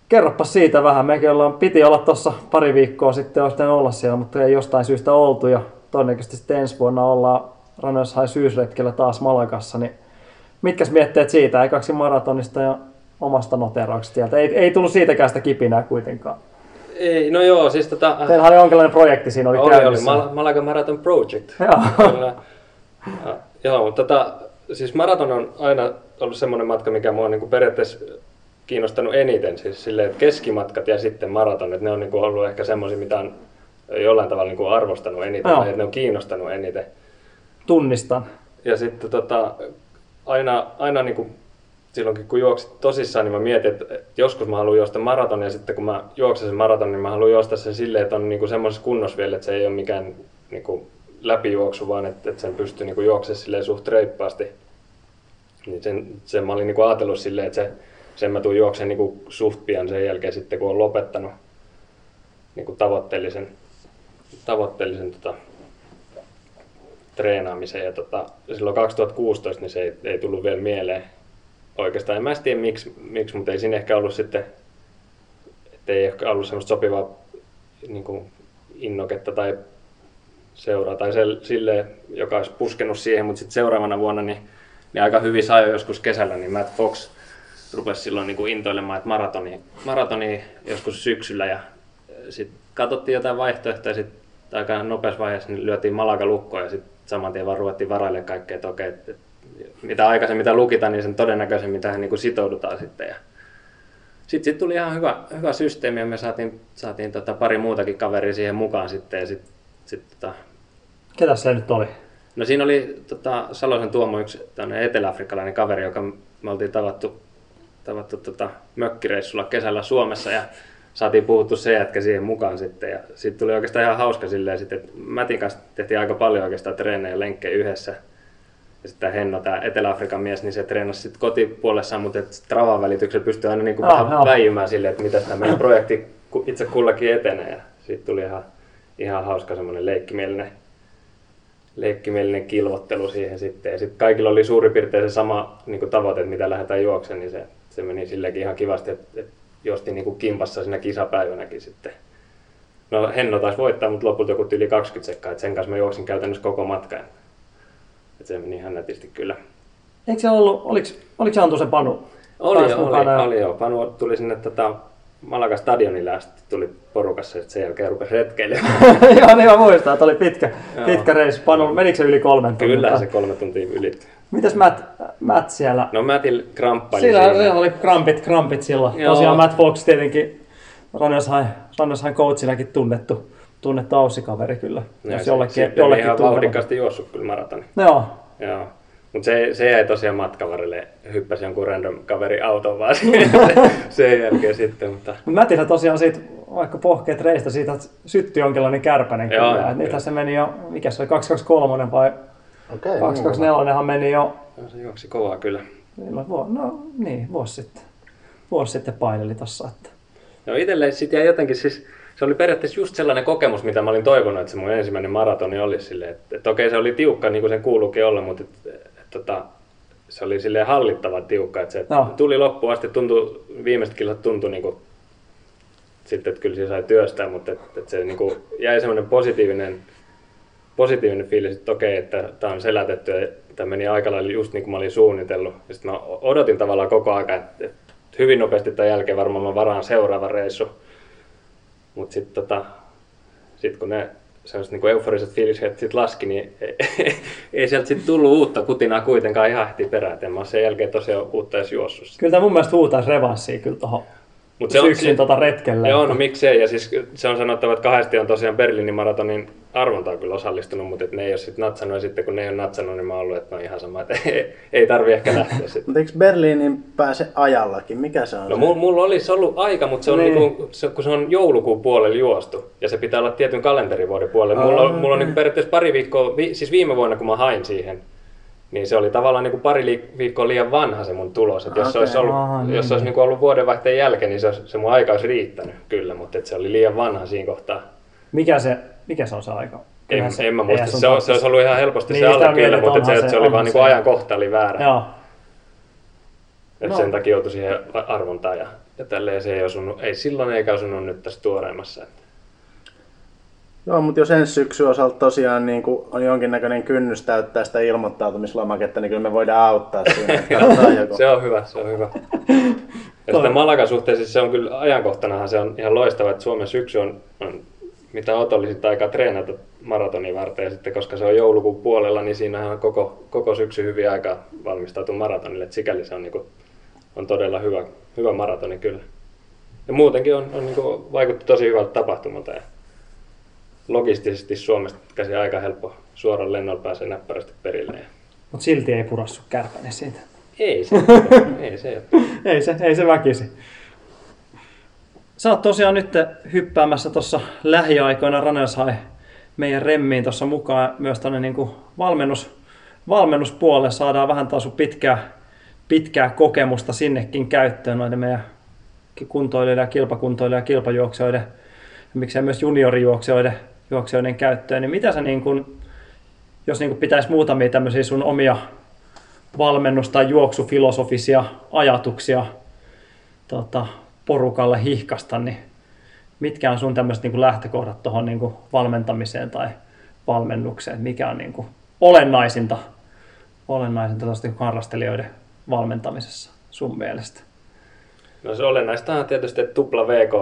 kerropa siitä vähän. Mekin ollaan, piti olla tuossa pari viikkoa sitten, olisi olla siellä, mutta ei jostain syystä oltu. Ja todennäköisesti sitten ensi vuonna ollaan High syysretkellä taas Malagassa. Niin mitkäs mietteet siitä, ekaksi maratonista ja omasta noterauksesta sieltä? Ei, ei tullut siitäkään sitä kipinää kuitenkaan. Ei, no joo, siis tota... Teillä oli jonkinlainen projekti siinä oli, Oli, oli, käynnissä. Mal- Malaga Marathon Project. Joo. Kyllä. Ja, joo, mutta tota, siis maraton on aina ollut semmoinen matka, mikä mua on niin kuin periaatteessa kiinnostanut eniten. Siis silleen, että keskimatkat ja sitten maraton, että ne on niin kuin ollut ehkä semmoisia, mitä on jollain tavalla niin kuin arvostanut eniten, Joo. tai että ne on kiinnostanut eniten. Tunnistan. Ja sitten tota, aina, aina niin kuin silloinkin kun juoksit tosissaan, niin mä mietin, että joskus mä haluan juosta maraton ja sitten kun mä juoksen sen maraton, niin mä haluan juosta sen silleen, että on niin kuin semmoisessa kunnossa vielä, että se ei ole mikään niin kuin läpijuoksu, vaan että, että sen pystyy niin juoksemaan silleen suht reippaasti. Niin sen, sen mä olin niin kuin ajatellut silleen, että se, sen mä tuun juoksen niin kuin suht pian sen jälkeen sitten, kun on lopettanut niin kuin tavoitteellisen, tavoitteellisen tota, treenaamiseen. Ja tota, silloin 2016 niin se ei, ei tullut vielä mieleen oikeastaan. En mä tiedä miksi, miksi mutta ei siinä ehkä ollut sitten, ei ehkä ollut semmoista sopivaa niin kuin innoketta tai seuraa tai se, sille, joka olisi puskenut siihen, mutta sitten seuraavana vuonna niin, niin aika hyvin sai joskus kesällä, niin Matt Fox rupesi silloin niin kuin intoilemaan, että maratoni, maratoni joskus syksyllä ja sitten katsottiin jotain vaihtoehtoja, sitten aika nopeassa vaiheessa niin lyötiin Malaga lukkoon ja sitten saman tien vaan ruvettiin varailemaan kaikkea, että okei, että mitä aikaisemmin mitä lukitaan, niin sen todennäköisemmin tähän niin kuin sitoudutaan sitten. Ja sitten sit tuli ihan hyvä, hyvä systeemi ja me saatiin, saatiin tota pari muutakin kaveria siihen mukaan sitten. Ja sit, sit tota, Ketä se nyt oli? no siinä oli tota, Salosen Tuomo yksi eteläafrikkalainen kaveri, joka me oltiin tavattu, tavattu tota, mökkireissulla kesällä Suomessa ja saatiin puhuttu se jätkä siihen mukaan sitten. Ja sitten tuli oikeastaan ihan hauska silleen, sitten, että Mätin kanssa tehtiin aika paljon oikeastaan treenejä ja lenkkejä yhdessä. Ja sitten Henno, tämä Etelä-Afrikan mies, niin se treenasi sitten kotipuolessaan, mutta Travan välityksellä pystyi aina niinku vähän joo. väijymään silleen, että miten tämä meidän projekti itse kullakin etenee. Ja siitä tuli ihan, ihan hauska semmoinen leikkimielinen, leikkimielinen kilvottelu siihen sitten. Ja sitten kaikilla oli suurin piirtein se sama niin kuin tavoite, että mitä lähdetään juoksemaan, niin se, se meni silleenkin ihan kivasti, että, että juostiin niin kuin kimpassa siinä kisapäivänäkin sitten. No Henno taisi voittaa, mutta lopulta joku yli 20 sekkaa, että sen kanssa mä juoksin käytännössä koko matkan. Et se meni ihan nätisti kyllä. Eikö se ollut, oliko, oliko se Antu se Panu? Oli, Taas oli, ja- oli joo. Panu tuli sinne tota, Malaga stadionille asti tuli porukassa ja sen jälkeen rupesi retkeilemään. Joo, [LAUGHS] niin mä muistan, että oli pitkä, pitkä reissu. Panu, menikö se yli kolmen tunnin? Kyllä se kolme tuntia ylittyi. Mitäs Matt, Matt siellä? No Mätil kramppaili Siinä, siinä. oli krampit, krampit silloin. Joo. Tosiaan Matt Fox tietenkin Rannershain, Rannershain coachinakin tunnettu, tunnettu aussikaveri kyllä. Ja jos se- jollekin, oli jollekin ihan tuntema. vauhdikkaasti juossut kyllä maratoni. Joo, Joo. Mutta se, se jäi tosiaan matkavarille, hyppäsi jonkun random kaveri auton vaan [LAUGHS] siihen sen jälkeen sitten, mutta Mätillä tosiaan siitä, vaikka pohkeet reistä, siitä syttyi jonkinlainen kärpänen Joo, kyllä. kyllä. se meni jo, mikä se oli, 223 vai Okei, niin 224 meni jo, no, se juoksi kovaa kyllä. milloin, vuo- no niin, vuosi sitten. Vuosi sitten paineli tossa, että No itselleen sitten jäi jotenkin siis, se oli periaatteessa just sellainen kokemus, mitä mä olin toivonut, että se mun ensimmäinen maratoni olisi silleen, että, että okei se oli tiukka niin kuin sen kuuluukin olla, mutta että, että, tota, se oli silleen hallittava tiukka, että se Joo. tuli loppuun asti, tuntui, viimeiset kilot tuntui niin kuin, sitten, että kyllä siinä sai työstää, mutta että, että se niin kuin, jäi semmoinen positiivinen, positiivinen fiilis, että okei, että tämä on selätetty ja tämä meni aika lailla just niin kuin mä olin suunnitellut. Ja sitten mä odotin tavallaan koko ajan, että, hyvin nopeasti tämän jälkeen varmaan mä varaan seuraava reissu. Mutta sitten tota, sit kun ne sellaiset niin euforiset fiilikset sit laski, niin [LAUGHS] ei, ei sieltä sitten tullut uutta kutinaa kuitenkaan ihan heti perään. En mä sen jälkeen tosiaan uutta edes juossut. kyllä tämä mun mielestä huutaisi revanssia kyllä tuohon Mut syksyn tota retkelle. Joo, no miksei. Ja siis se on sanottava, että kahdesti on tosiaan Berliinin maratonin arvontaan kyllä osallistunut, mutta et ne ei ole sitten natsannut. Ja sitten kun ne ei ole natsannut, niin mä oon ollut, että no ihan sama, että ei, ei tarvi ehkä lähteä sitten. Mutta eikö Berliinin pääse ajallakin? Mikä se on? No se? mulla, mulla olisi ollut aika, mutta se on Niin. niin. niinku, se, kun se on joulukuun puolella juostu ja se pitää olla tietyn kalenterivuoden puolella. Mulla, on, mulla on niinku periaatteessa pari viikkoa, vi, siis viime vuonna kun mä hain siihen, niin se oli tavallaan niinku pari li, viikkoa liian vanha se mun tulos. Et jos se Okei. olisi ollut, Aa, niin. jos se olisi niinku ollut vuodenvaihteen jälkeen, niin se, olisi, se mun aika olisi riittänyt kyllä, mutta et se oli liian vanha siinä kohtaa. Mikä se, mikä se on se aika? En, Kyllähän en mä muista, eihän se, on se olisi ollut ihan helposti Niin, se alle kyllä, mutta se, se, se- oli vaan niinku se. ajankohta oli väärä. Joo, Et No. sen takia joutui siihen arvontaan ja, ja tälleen se ei osunut, ei silloin eikä osunut nyt tässä tuoreimmassa. Että. Joo, mutta jos ensi syksy osalta tosiaan niin kun on jonkinnäköinen kynnys täyttää sitä ilmoittautumislomaketta, niin kyllä me voidaan auttaa siinä. [LAUGHS] Se on hyvä, se on hyvä. Ja sitten Malagan suhteessa siis se on kyllä ajankohtanahan se on ihan loistava, että Suomen syksy on, on mitä otollisit aikaa treenata maratonin varten ja sitten koska se on joulukuun puolella, niin siinähän on koko, koko syksy hyvin aikaa valmistautua maratonille, että sikäli se on, niin kuin, on todella hyvä, hyvä maratoni kyllä. Ja muutenkin on, on niin kuin, vaikutti tosi hyvältä tapahtumalta ja logistisesti Suomesta käsi aika helppo suoraan lennolla pääsee näppärästi perille. Ja mutta silti ei purassu kärpäne siitä. [LAUGHS] ei se, ei se ei se, ei se väkisi. Sä oot tosiaan nyt hyppäämässä tuossa lähiaikoina Ranelshai meidän remmiin tuossa mukaan myös tänne niin valmennus, valmennuspuolelle. Saadaan vähän taas pitkää, pitkää kokemusta sinnekin käyttöön noiden meidän kuntoilijoiden ja kilpakuntoilijoiden ja kilpajuoksijoiden ja miksei myös juniorijuoksijoiden juoksijoiden käyttöön, niin mitä sä niin kuin, jos niin pitäisi muutamia tämmöisiä sun omia valmennus- tai juoksufilosofisia ajatuksia tota, porukalle hihkasta, niin mitkä on sun tämmöiset niin lähtökohdat tuohon niin valmentamiseen tai valmennukseen? Mikä on niin kuin olennaisinta, olennaisinta tuosta niin harrastelijoiden valmentamisessa sun mielestä? No se olennaista on tietysti, että tupla VK,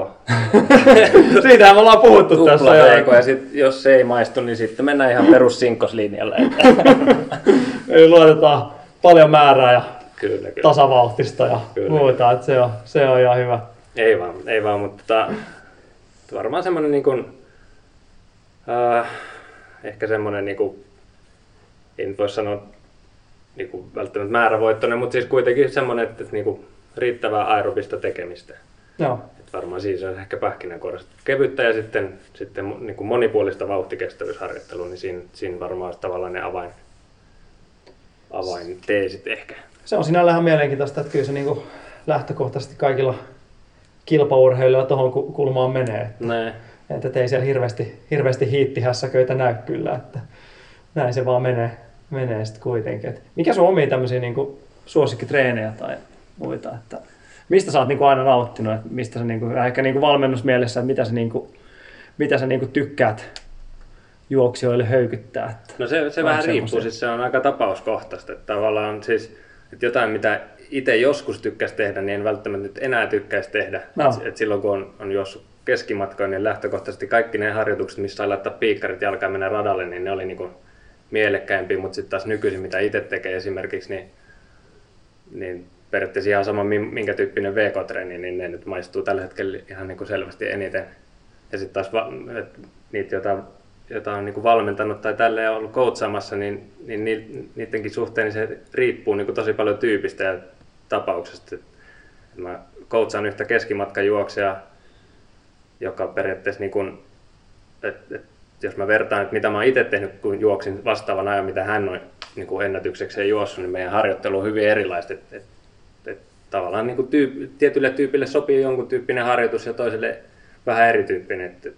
[LAUGHS] Siitähän me ollaan puhuttu tupla tässä. jo. VK ja sit, jos se ei maistu, niin sitten mennään ihan perussinkoslinjalle. [LAUGHS] Eli luotetaan paljon määrää ja kyllä, kyllä. tasavauhtista ja Kyllä. muuta, että se on, se on ihan hyvä. Ei vaan, ei vaan, mutta tota, varmaan semmoinen niin kuin, äh, ehkä semmoinen niin kuin, ei nyt voi sanoa niin kuin välttämättä määrävoittoinen, mutta siis kuitenkin semmoinen, että, että niin kuin, riittävää aerobista tekemistä. Joo. Et varmaan siinä on ehkä pähkinänkuoresta kevyttä ja sitten, sitten niin kuin monipuolista vauhtikestävyysharjoittelua, niin siinä, siinä varmaan olisi tavallaan ne avain, avain teesit ehkä. Se on sinällään ihan mielenkiintoista, että kyllä se niin lähtökohtaisesti kaikilla kilpaurheilijoilla tuohon ku- kulmaan menee. Näin. Että et ei siellä hirveästi, hirveästi hiittihässäköitä näy kyllä, että näin se vaan menee, menee sitten kuitenkin. Et mikä sun omia tämmöisiä niin suosikkitreenejä tai muita, että mistä sä oot niin aina nauttinut, että mistä sä niin kuin, ehkä niin valmennusmielessä, että mitä sä, niin kuin, mitä sä niin tykkäät juoksijoille höykyttää. Että No se, se vähän riippuu, siis se on aika tapauskohtaista, että tavallaan siis, että jotain mitä itse joskus tykkäisi tehdä, niin en välttämättä nyt enää tykkäisi tehdä. No. Et, et silloin kun on, on juossut keskimatkoja, niin lähtökohtaisesti kaikki ne harjoitukset, missä sai laittaa piikkarit jalkaan mennä radalle, niin ne oli niinku mielekkäimpiä, mutta sitten taas nykyisin, mitä itse tekee esimerkiksi, niin, niin periaatteessa ihan sama min- minkä tyyppinen VK-treeni, niin ne nyt maistuu tällä hetkellä ihan niin kuin selvästi eniten. Ja sitten taas et niitä, joita, joita on niin kuin valmentanut tai tälle ollut coachaamassa, niin, niin ni- niidenkin suhteen niin se riippuu niin kuin tosi paljon tyypistä ja tapauksesta. Mä coachaan yhtä keskimatkan juoksijaa, joka periaatteessa niin kuin, et, et, jos mä vertaan, että mitä mä itse tehnyt, kun juoksin vastaavan ajan, mitä hän on niin kuin ennätyksekseen juossut, niin meidän harjoittelu on hyvin erilaista. Et, et, et, tavallaan niin kuin tyyp, tietylle tyypille sopii jonkun tyyppinen harjoitus ja toiselle vähän erityyppinen. Et, et,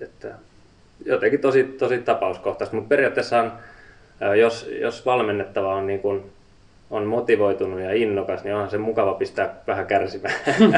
että jotenkin tosi, tosi tapauskohtaista, mutta periaatteessa jos, jos valmennettava on, niin kuin, on motivoitunut ja innokas, niin onhan se mukava pistää vähän kärsimään. [LAUGHS]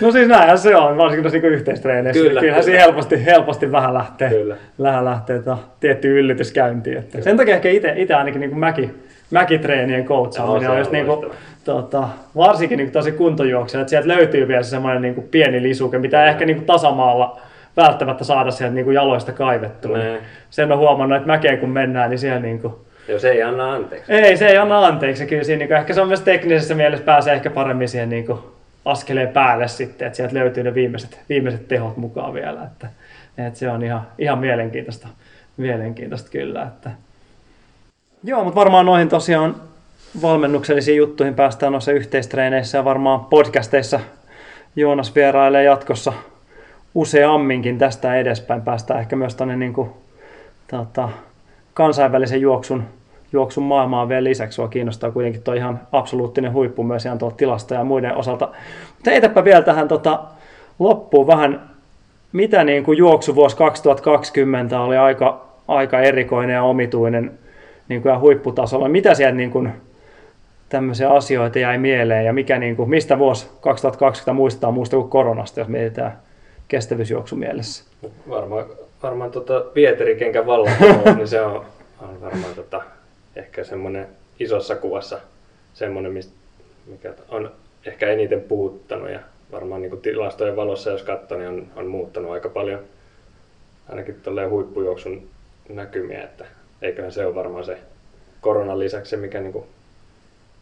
No siis näinhän se on, varsinkin niin yhteistreeneissä. Kyllä, Kyllä, Kyllähän kyllä. siinä helposti, helposti vähän lähtee, Kyllä. vähän lähtee tota, tietty yllätys käyntiin. Että sen takia ehkä itse ainakin niin kuin mäki, mäkitreenien coachaaminen Joo, on se just on niin kuin, tota, varsinkin niin kuin tosi kuntojuoksija, että sieltä löytyy vielä se semmoinen niin kuin pieni lisuke, mitä ei ehkä niin kuin tasamaalla välttämättä saada sieltä niin kuin jaloista kaivettua. Nee. Sen on huomannut, että mäkeen kun mennään, niin siellä niin kuin, Jos ei anna anteeksi. ei, se ei anna anteeksi. Kyllä siinä niin ehkä se on myös teknisessä mielessä pääsee ehkä paremmin siihen niin kuin askeleen päälle sitten, että sieltä löytyy ne viimeiset, viimeiset tehot mukaan vielä. Että, että se on ihan, ihan mielenkiintoista, mielenkiintoista kyllä. Että. Joo, mutta varmaan noihin tosiaan valmennuksellisiin juttuihin päästään noissa yhteistreeneissä ja varmaan podcasteissa Joonas vierailee jatkossa useamminkin tästä edespäin. Päästään ehkä myös tuonne niin kuin, tota, kansainvälisen juoksun, juoksun maailmaan vielä lisäksi. Sua kiinnostaa kuitenkin tuo ihan absoluuttinen huippu myös ihan tuolta tilasta ja muiden osalta. Mutta heitäpä vielä tähän tota, loppuun vähän, mitä niin kuin juoksuvuosi 2020 oli aika, aika erikoinen ja omituinen niin kuin ja huipputasolla. Mitä siellä niin kuin, tämmöisiä asioita jäi mieleen ja mikä, niin kuin, mistä vuosi 2020 muistetaan muusta kuin koronasta, jos mietitään kestävyysjuoksu mielessä? Varmaan, varmaan tota Pieteri-kenkän vallankumous, niin se on, on varmaan tota, ehkä semmoinen isossa kuvassa semmoinen, mikä on ehkä eniten puhuttanut ja varmaan niin kuin tilastojen valossa, jos katsoo, niin on, on muuttanut aika paljon ainakin tolleen huippujuoksun näkymiä, että eiköhän se ole varmaan se koronan lisäksi se, mikä niin kuin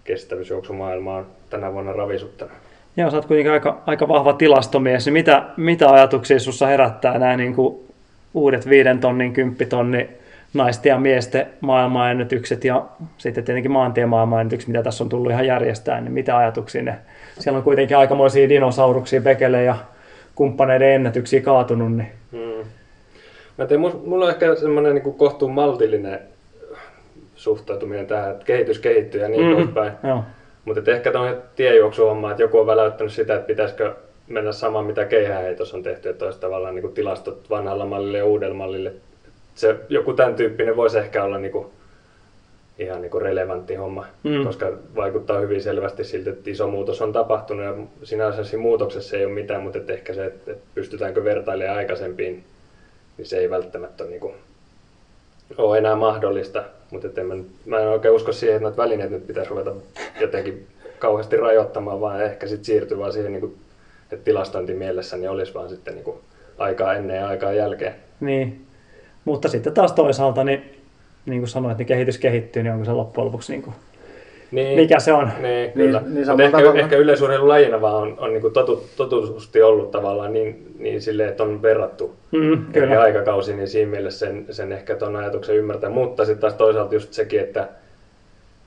kestävyysjuoksumaailma on tänä vuonna ravisuttanut. Joo, sä oot kuitenkin aika, aika vahva tilastomies. Mitä, mitä ajatuksia sussa herättää nämä niin kuin uudet viiden tonnin, kymppitonni naisten ja miesten maailmanennätykset ja sitten tietenkin maantien maailmanennätykset, mitä tässä on tullut ihan järjestää, niin mitä ajatuksia ne? Siellä on kuitenkin aikamoisia dinosauruksia, Bekele ja kumppaneiden ennätyksiä kaatunut, niin Mm. Mä tein, mulla on ehkä semmoinen niin kohtuun maltillinen suhtautuminen tähän, että kehitys kehittyy ja niin mm. poispäin. joo. Mutta ehkä tuo tiejuoksuhomma, että joku on väläyttänyt sitä, että pitäisikö mennä samaan, mitä keihääheitos on tehty, että olisi tavallaan niin kuin tilastot vanhalla mallille ja uudella mallille. Se, joku tämän tyyppinen voisi ehkä olla niin kuin, ihan niin kuin relevantti homma, Mm. koska vaikuttaa hyvin selvästi siltä, että iso muutos on tapahtunut ja sinänsä siinä muutoksessa ei ole mitään, mutta että ehkä se, että pystytäänkö vertailemaan aikaisempiin, niin se ei välttämättä ole, niin kuin, ole enää mahdollista. Mutta mä, mä en oikein usko siihen, että noita välineet nyt pitäisi ruveta jotenkin kauheasti rajoittamaan, vaan ehkä sitten siirtyy vaan siihen, niin kuin, että tilastointi mielessä niin olisi vaan sitten niin kuin aikaa ennen ja aikaa jälkeen. Niin. Mutta sitten taas toisaalta, niin, niin kuin sanoit, niin kehitys kehittyy, niin onko se loppujen lopuksi, niin kuin, Niin. mikä se on? Niin, kyllä. niin Niin, ehkä, tavalla- ehkä yleisurheilulajina vaan on, on niin totu, totutusti ollut tavallaan niin, niin silleen, että on verrattu Mm, kyllä. aikakausiin, niin siinä mielessä sen, sen ehkä tuon ajatuksen ymmärtää. Mutta sitten taas toisaalta just sekin, että,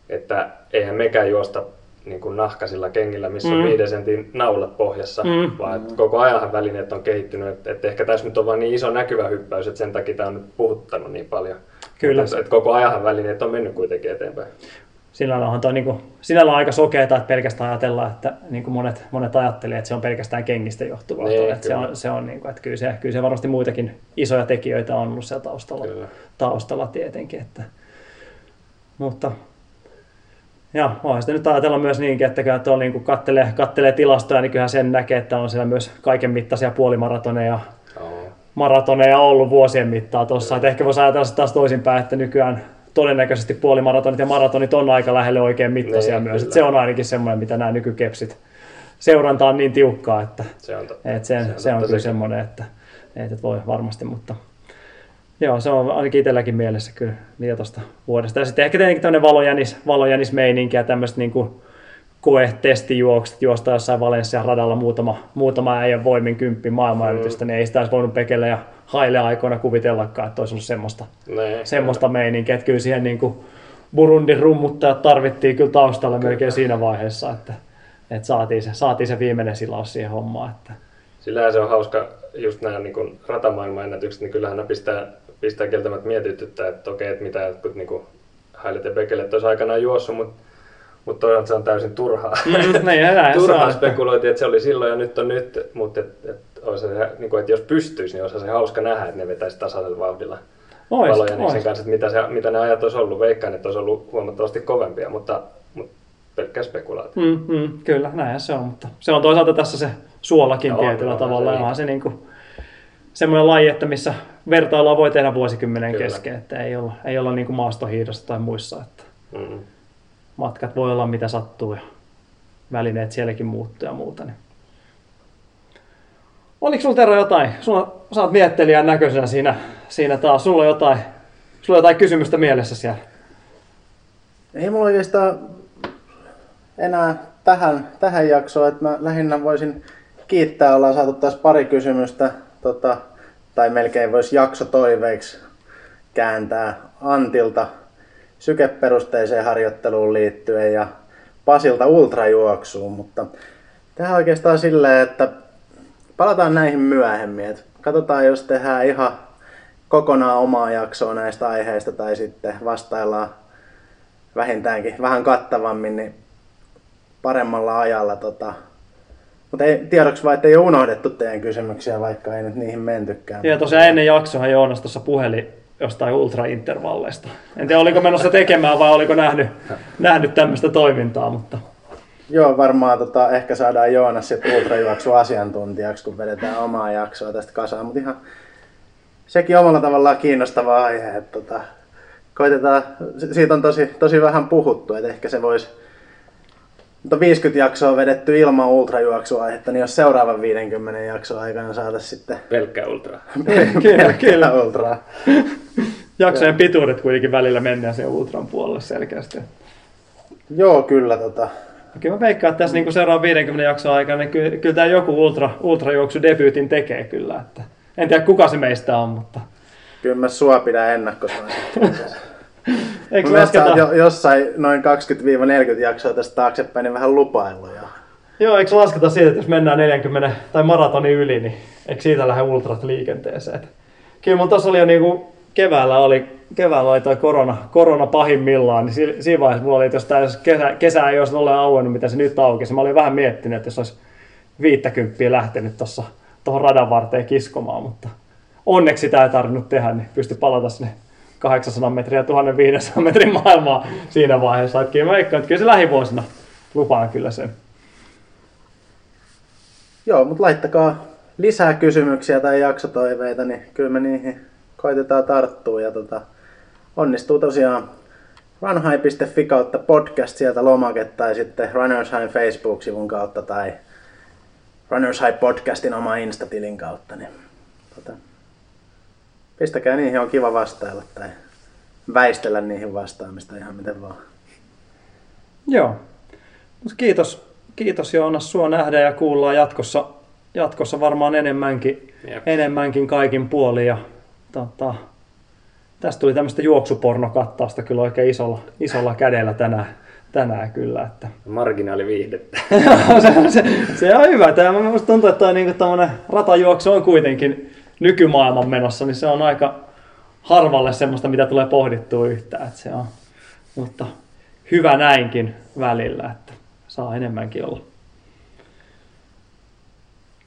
että eihän mekään juosta niin kuin nahkasilla kengillä, missä mm. On viiden sentin naulat pohjassa, Mm. vaan että koko ajan välineet on kehittynyt. Että, että ehkä tässä nyt on vaan niin iso näkyvä hyppäys, että sen takia tämä on nyt puhuttanut niin paljon. Kyllä. Mutta, että koko ajan välineet on mennyt kuitenkin eteenpäin. Sinällään on toi niinku, sinällään aika sokeeta, että pelkästään ajatellaan, että niin kuin monet, monet ajattelee, että se on pelkästään kengistä johtuvaa. Niin, Niin, että se on, se on niin kuin, että kyllä se, kyllä se varmasti muitakin isoja tekijöitä on ollut siellä taustalla, Kyllä. taustalla tietenkin. Että, mutta ja voihan sitä nyt ajatella myös niinkin, että kyllä tuolla niin kattelee, kattelee tilastoja, niin kyllähän sen näkee, että on siellä myös kaiken mittaisia puolimaratoneja maratoneja ollut vuosien mittaan tuossa. Että ehkä voisi ajatella taas toisinpäin, että nykyään todennäköisesti puolimaratonit ja maratonit on aika lähelle oikein mittaisia Niin, myös. Et kyllä. se on ainakin semmoinen, mitä nämä nykykepsit seuranta on niin tiukkaa, että Se on totta. et se, se, on, se on kyllä semmoinen, että, että voi varmasti, mutta joo, se on ainakin itselläkin mielessä kyllä vielä tuosta vuodesta. Ja sitten ehkä tietenkin tämmöinen valojänis, valojänismeininki ja tämmöiset niin kuin koe-testijuokset, juosta jossain Valenssian radalla muutama, muutama äijän voimin kymppi maailmanyritystä, niin ei sitä olisi voinut Pekelle ja Haile aikoina kuvitellakaan, että olisi ollut semmoista, Nee, semmoista meininkiä, että kyllä siihen niin kuin Burundin rummuttajat tarvittiin kyllä taustalle melkein siinä vaiheessa, että, että saatiin, se, saatiin se viimeinen silaus siihen hommaan. Että. Sillähän se on hauska, just nämä niin ratamaailman ennätykset, niin kyllähän ne pistää, pistää kieltämättä mietityttää, että okei, että mitä jotkut niin Hailet ja Bekelet olisi aikanaan juossut, mutta mutta toisaalta se on täysin turhaa. Mm, niin, [LAUGHS] turhaa on, että- spekuloitiin, että se oli silloin ja nyt on nyt, mutta et, et, olisi se, niin kuin, että jos pystyisi, niin olisi se hauska nähdä, että ne vetäisi tasaisella vauhdilla Ois, valoja niin ois. sen kanssa, että mitä, se, mitä ne ajat olisi ollut. Veikkaan, että olisi ollut huomattavasti kovempia, mutta, mutta pelkkä spekulaatio. Mm, mm, kyllä, näinhän se on, mutta se on toisaalta tässä se suolakin Joo, tietyllä onhan tavalla. se niin. se niinku semmoinen laji, että missä vertailua voi tehdä vuosikymmenen Kyllä. kesken, että ei olla, ei olla niinku maastohiidossa tai muissa, että Mm. matkat voi olla mitä sattuu ja välineet sielläkin muuttuu ja muuta. Niin. Oliko sulla Tero jotain? Sulla, sä oot miettelijän näköisenä siinä, siinä taas. Sulla on jotain, sulla on jotain kysymystä mielessä siellä. Ei mulla oikeastaan enää tähän, tähän jaksoon, että mä lähinnä voisin kiittää, ollaan saatu taas pari kysymystä, tota, tai melkein voisi jakso toiveiksi kääntää Antilta sykeperusteiseen harjoitteluun liittyen ja Pasilta ultrajuoksuun, mutta tehdään oikeastaan silleen, että palataan näihin myöhemmin. Et katsotaan, jos tehdään ihan kokonaan omaa jaksoa näistä aiheista tai sitten vastaillaan vähintäänkin vähän kattavammin, niin paremmalla ajalla. Tota. Mutta ei, tiedoksi vaan, että ei ole unohdettu teidän kysymyksiä, vaikka ei nyt niihin mentykään. Ja tosiaan ennen jaksoa Joonas tuossa puheli jostain ultraintervalleista. En tiedä, oliko menossa tekemään vai oliko nähnyt, nähnyt tämmöistä toimintaa, mutta Joo, varmaan tota, ehkä saadaan Joonas sitten ultrajuoksu asiantuntijaksi, kun vedetään omaa jaksoa tästä kasaan. Mutta ihan sekin omalla tavallaan kiinnostava aihe. Että, tota, koitetaan, si- siitä on tosi, tosi vähän puhuttu, että ehkä se voisi mutta 50 jaksoa vedetty ilman ultrajuoksuaihetta, niin jos seuraavan 50 jakson aikana saataisiin sitten Pelkkä ultra. [LAUGHS] kyllä, kyllä. ultraa. Jaksojen pituudet kuitenkin välillä mennään sen ultran puolelle selkeästi. Joo, kyllä. Tota, Kyllä mä veikkaan, että tässä niin seuraavan 50 jakson aikana, niin kyllä, kyllä tämä joku ultra, ultrajuoksu debyytin tekee kyllä. Että en tiedä kuka se meistä on, mutta kyllä mä sua pidän ennakkosuosittuna. [LAUGHS] eikö lasketa, jo, jossain noin 20-40 jaksoa tästä taaksepäin, niin vähän lupaillut jo. joo, eikö lasketa siitä, että jos mennään 40 tai maratonin yli, niin eikö siitä lähde ultrat liikenteeseen? Kyllä mun tuossa oli jo niinku keväällä oli, keväällä oli toi korona, korona pahimmillaan, niin si- siinä vaiheessa mulla oli, että jos tää jos kesä, kesä ei olisi olleen auennut, mitä se nyt aukesi, mä olin vähän miettinyt, että jos olisi 50 lähtenyt tuossa tuohon radan varteen kiskomaan, mutta onneksi sitä ei tarvinnut tehdä, niin pystyi palata sinne 800 metriä ja 1500 metrin maailmaa siinä vaiheessa. Että kyllä mä veikkaan, että kyllä se lähivuosina lupaan kyllä sen. Joo, mutta laittakaa lisää kysymyksiä tai jaksotoiveita, niin kyllä me niihin koitetaan tarttua. Ja tota, onnistuu tosiaan runhigh.fi kautta podcast sieltä lomake tai sitten Runners High Facebook-sivun kautta tai Runners High podcastin oma Insta-tilin kautta. Niin, tota, pistäkää niihin, on kiva vastailla tai väistellä niihin vastaamista ihan miten vaan. Joo. Mut kiitos, kiitos Joonas, sua nähdään ja kuullaan jatkossa, jatkossa varmaan enemmänkin, Jep. enemmänkin kaikin puolin. Ja, tota, tästä tuli tämmöistä juoksupornokattausta kyllä oikein isolla, isolla kädellä tänään, tänään kyllä. Että. Marginaaliviihdettä. [LAUGHS] se, se, se, on hyvä. Tämä minusta tuntuu, että toi niinku ratajuoksu on kuitenkin nykymaailman menossa, niin se on aika harvalle semmoista, mitä tulee pohdittua yhtään. Että se on, mutta hyvä näinkin välillä, että saa enemmänkin olla.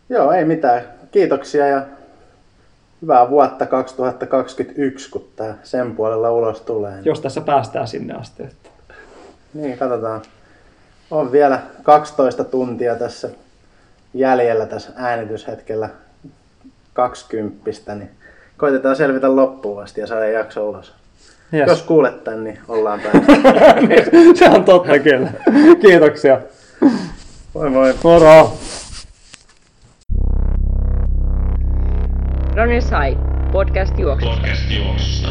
Joo, ei mitään. Kiitoksia ja hyvää vuotta 2021, kun tämä sen puolella ulos tulee. Jos tässä päästään sinne asti. Että. Niin, katsotaan. On vielä 12 tuntia tässä jäljellä tässä äänityshetkellä 20, niin koitetaan selvitä loppuun asti ja saada jakso ulos. Yes. Jos kuulet tän, niin ollaan päästä. [LAUGHS] Se on totta kyllä. Kiitoksia. Moi moi. Moro! Runners High, podcast juoksusta. Podcast juoksusta.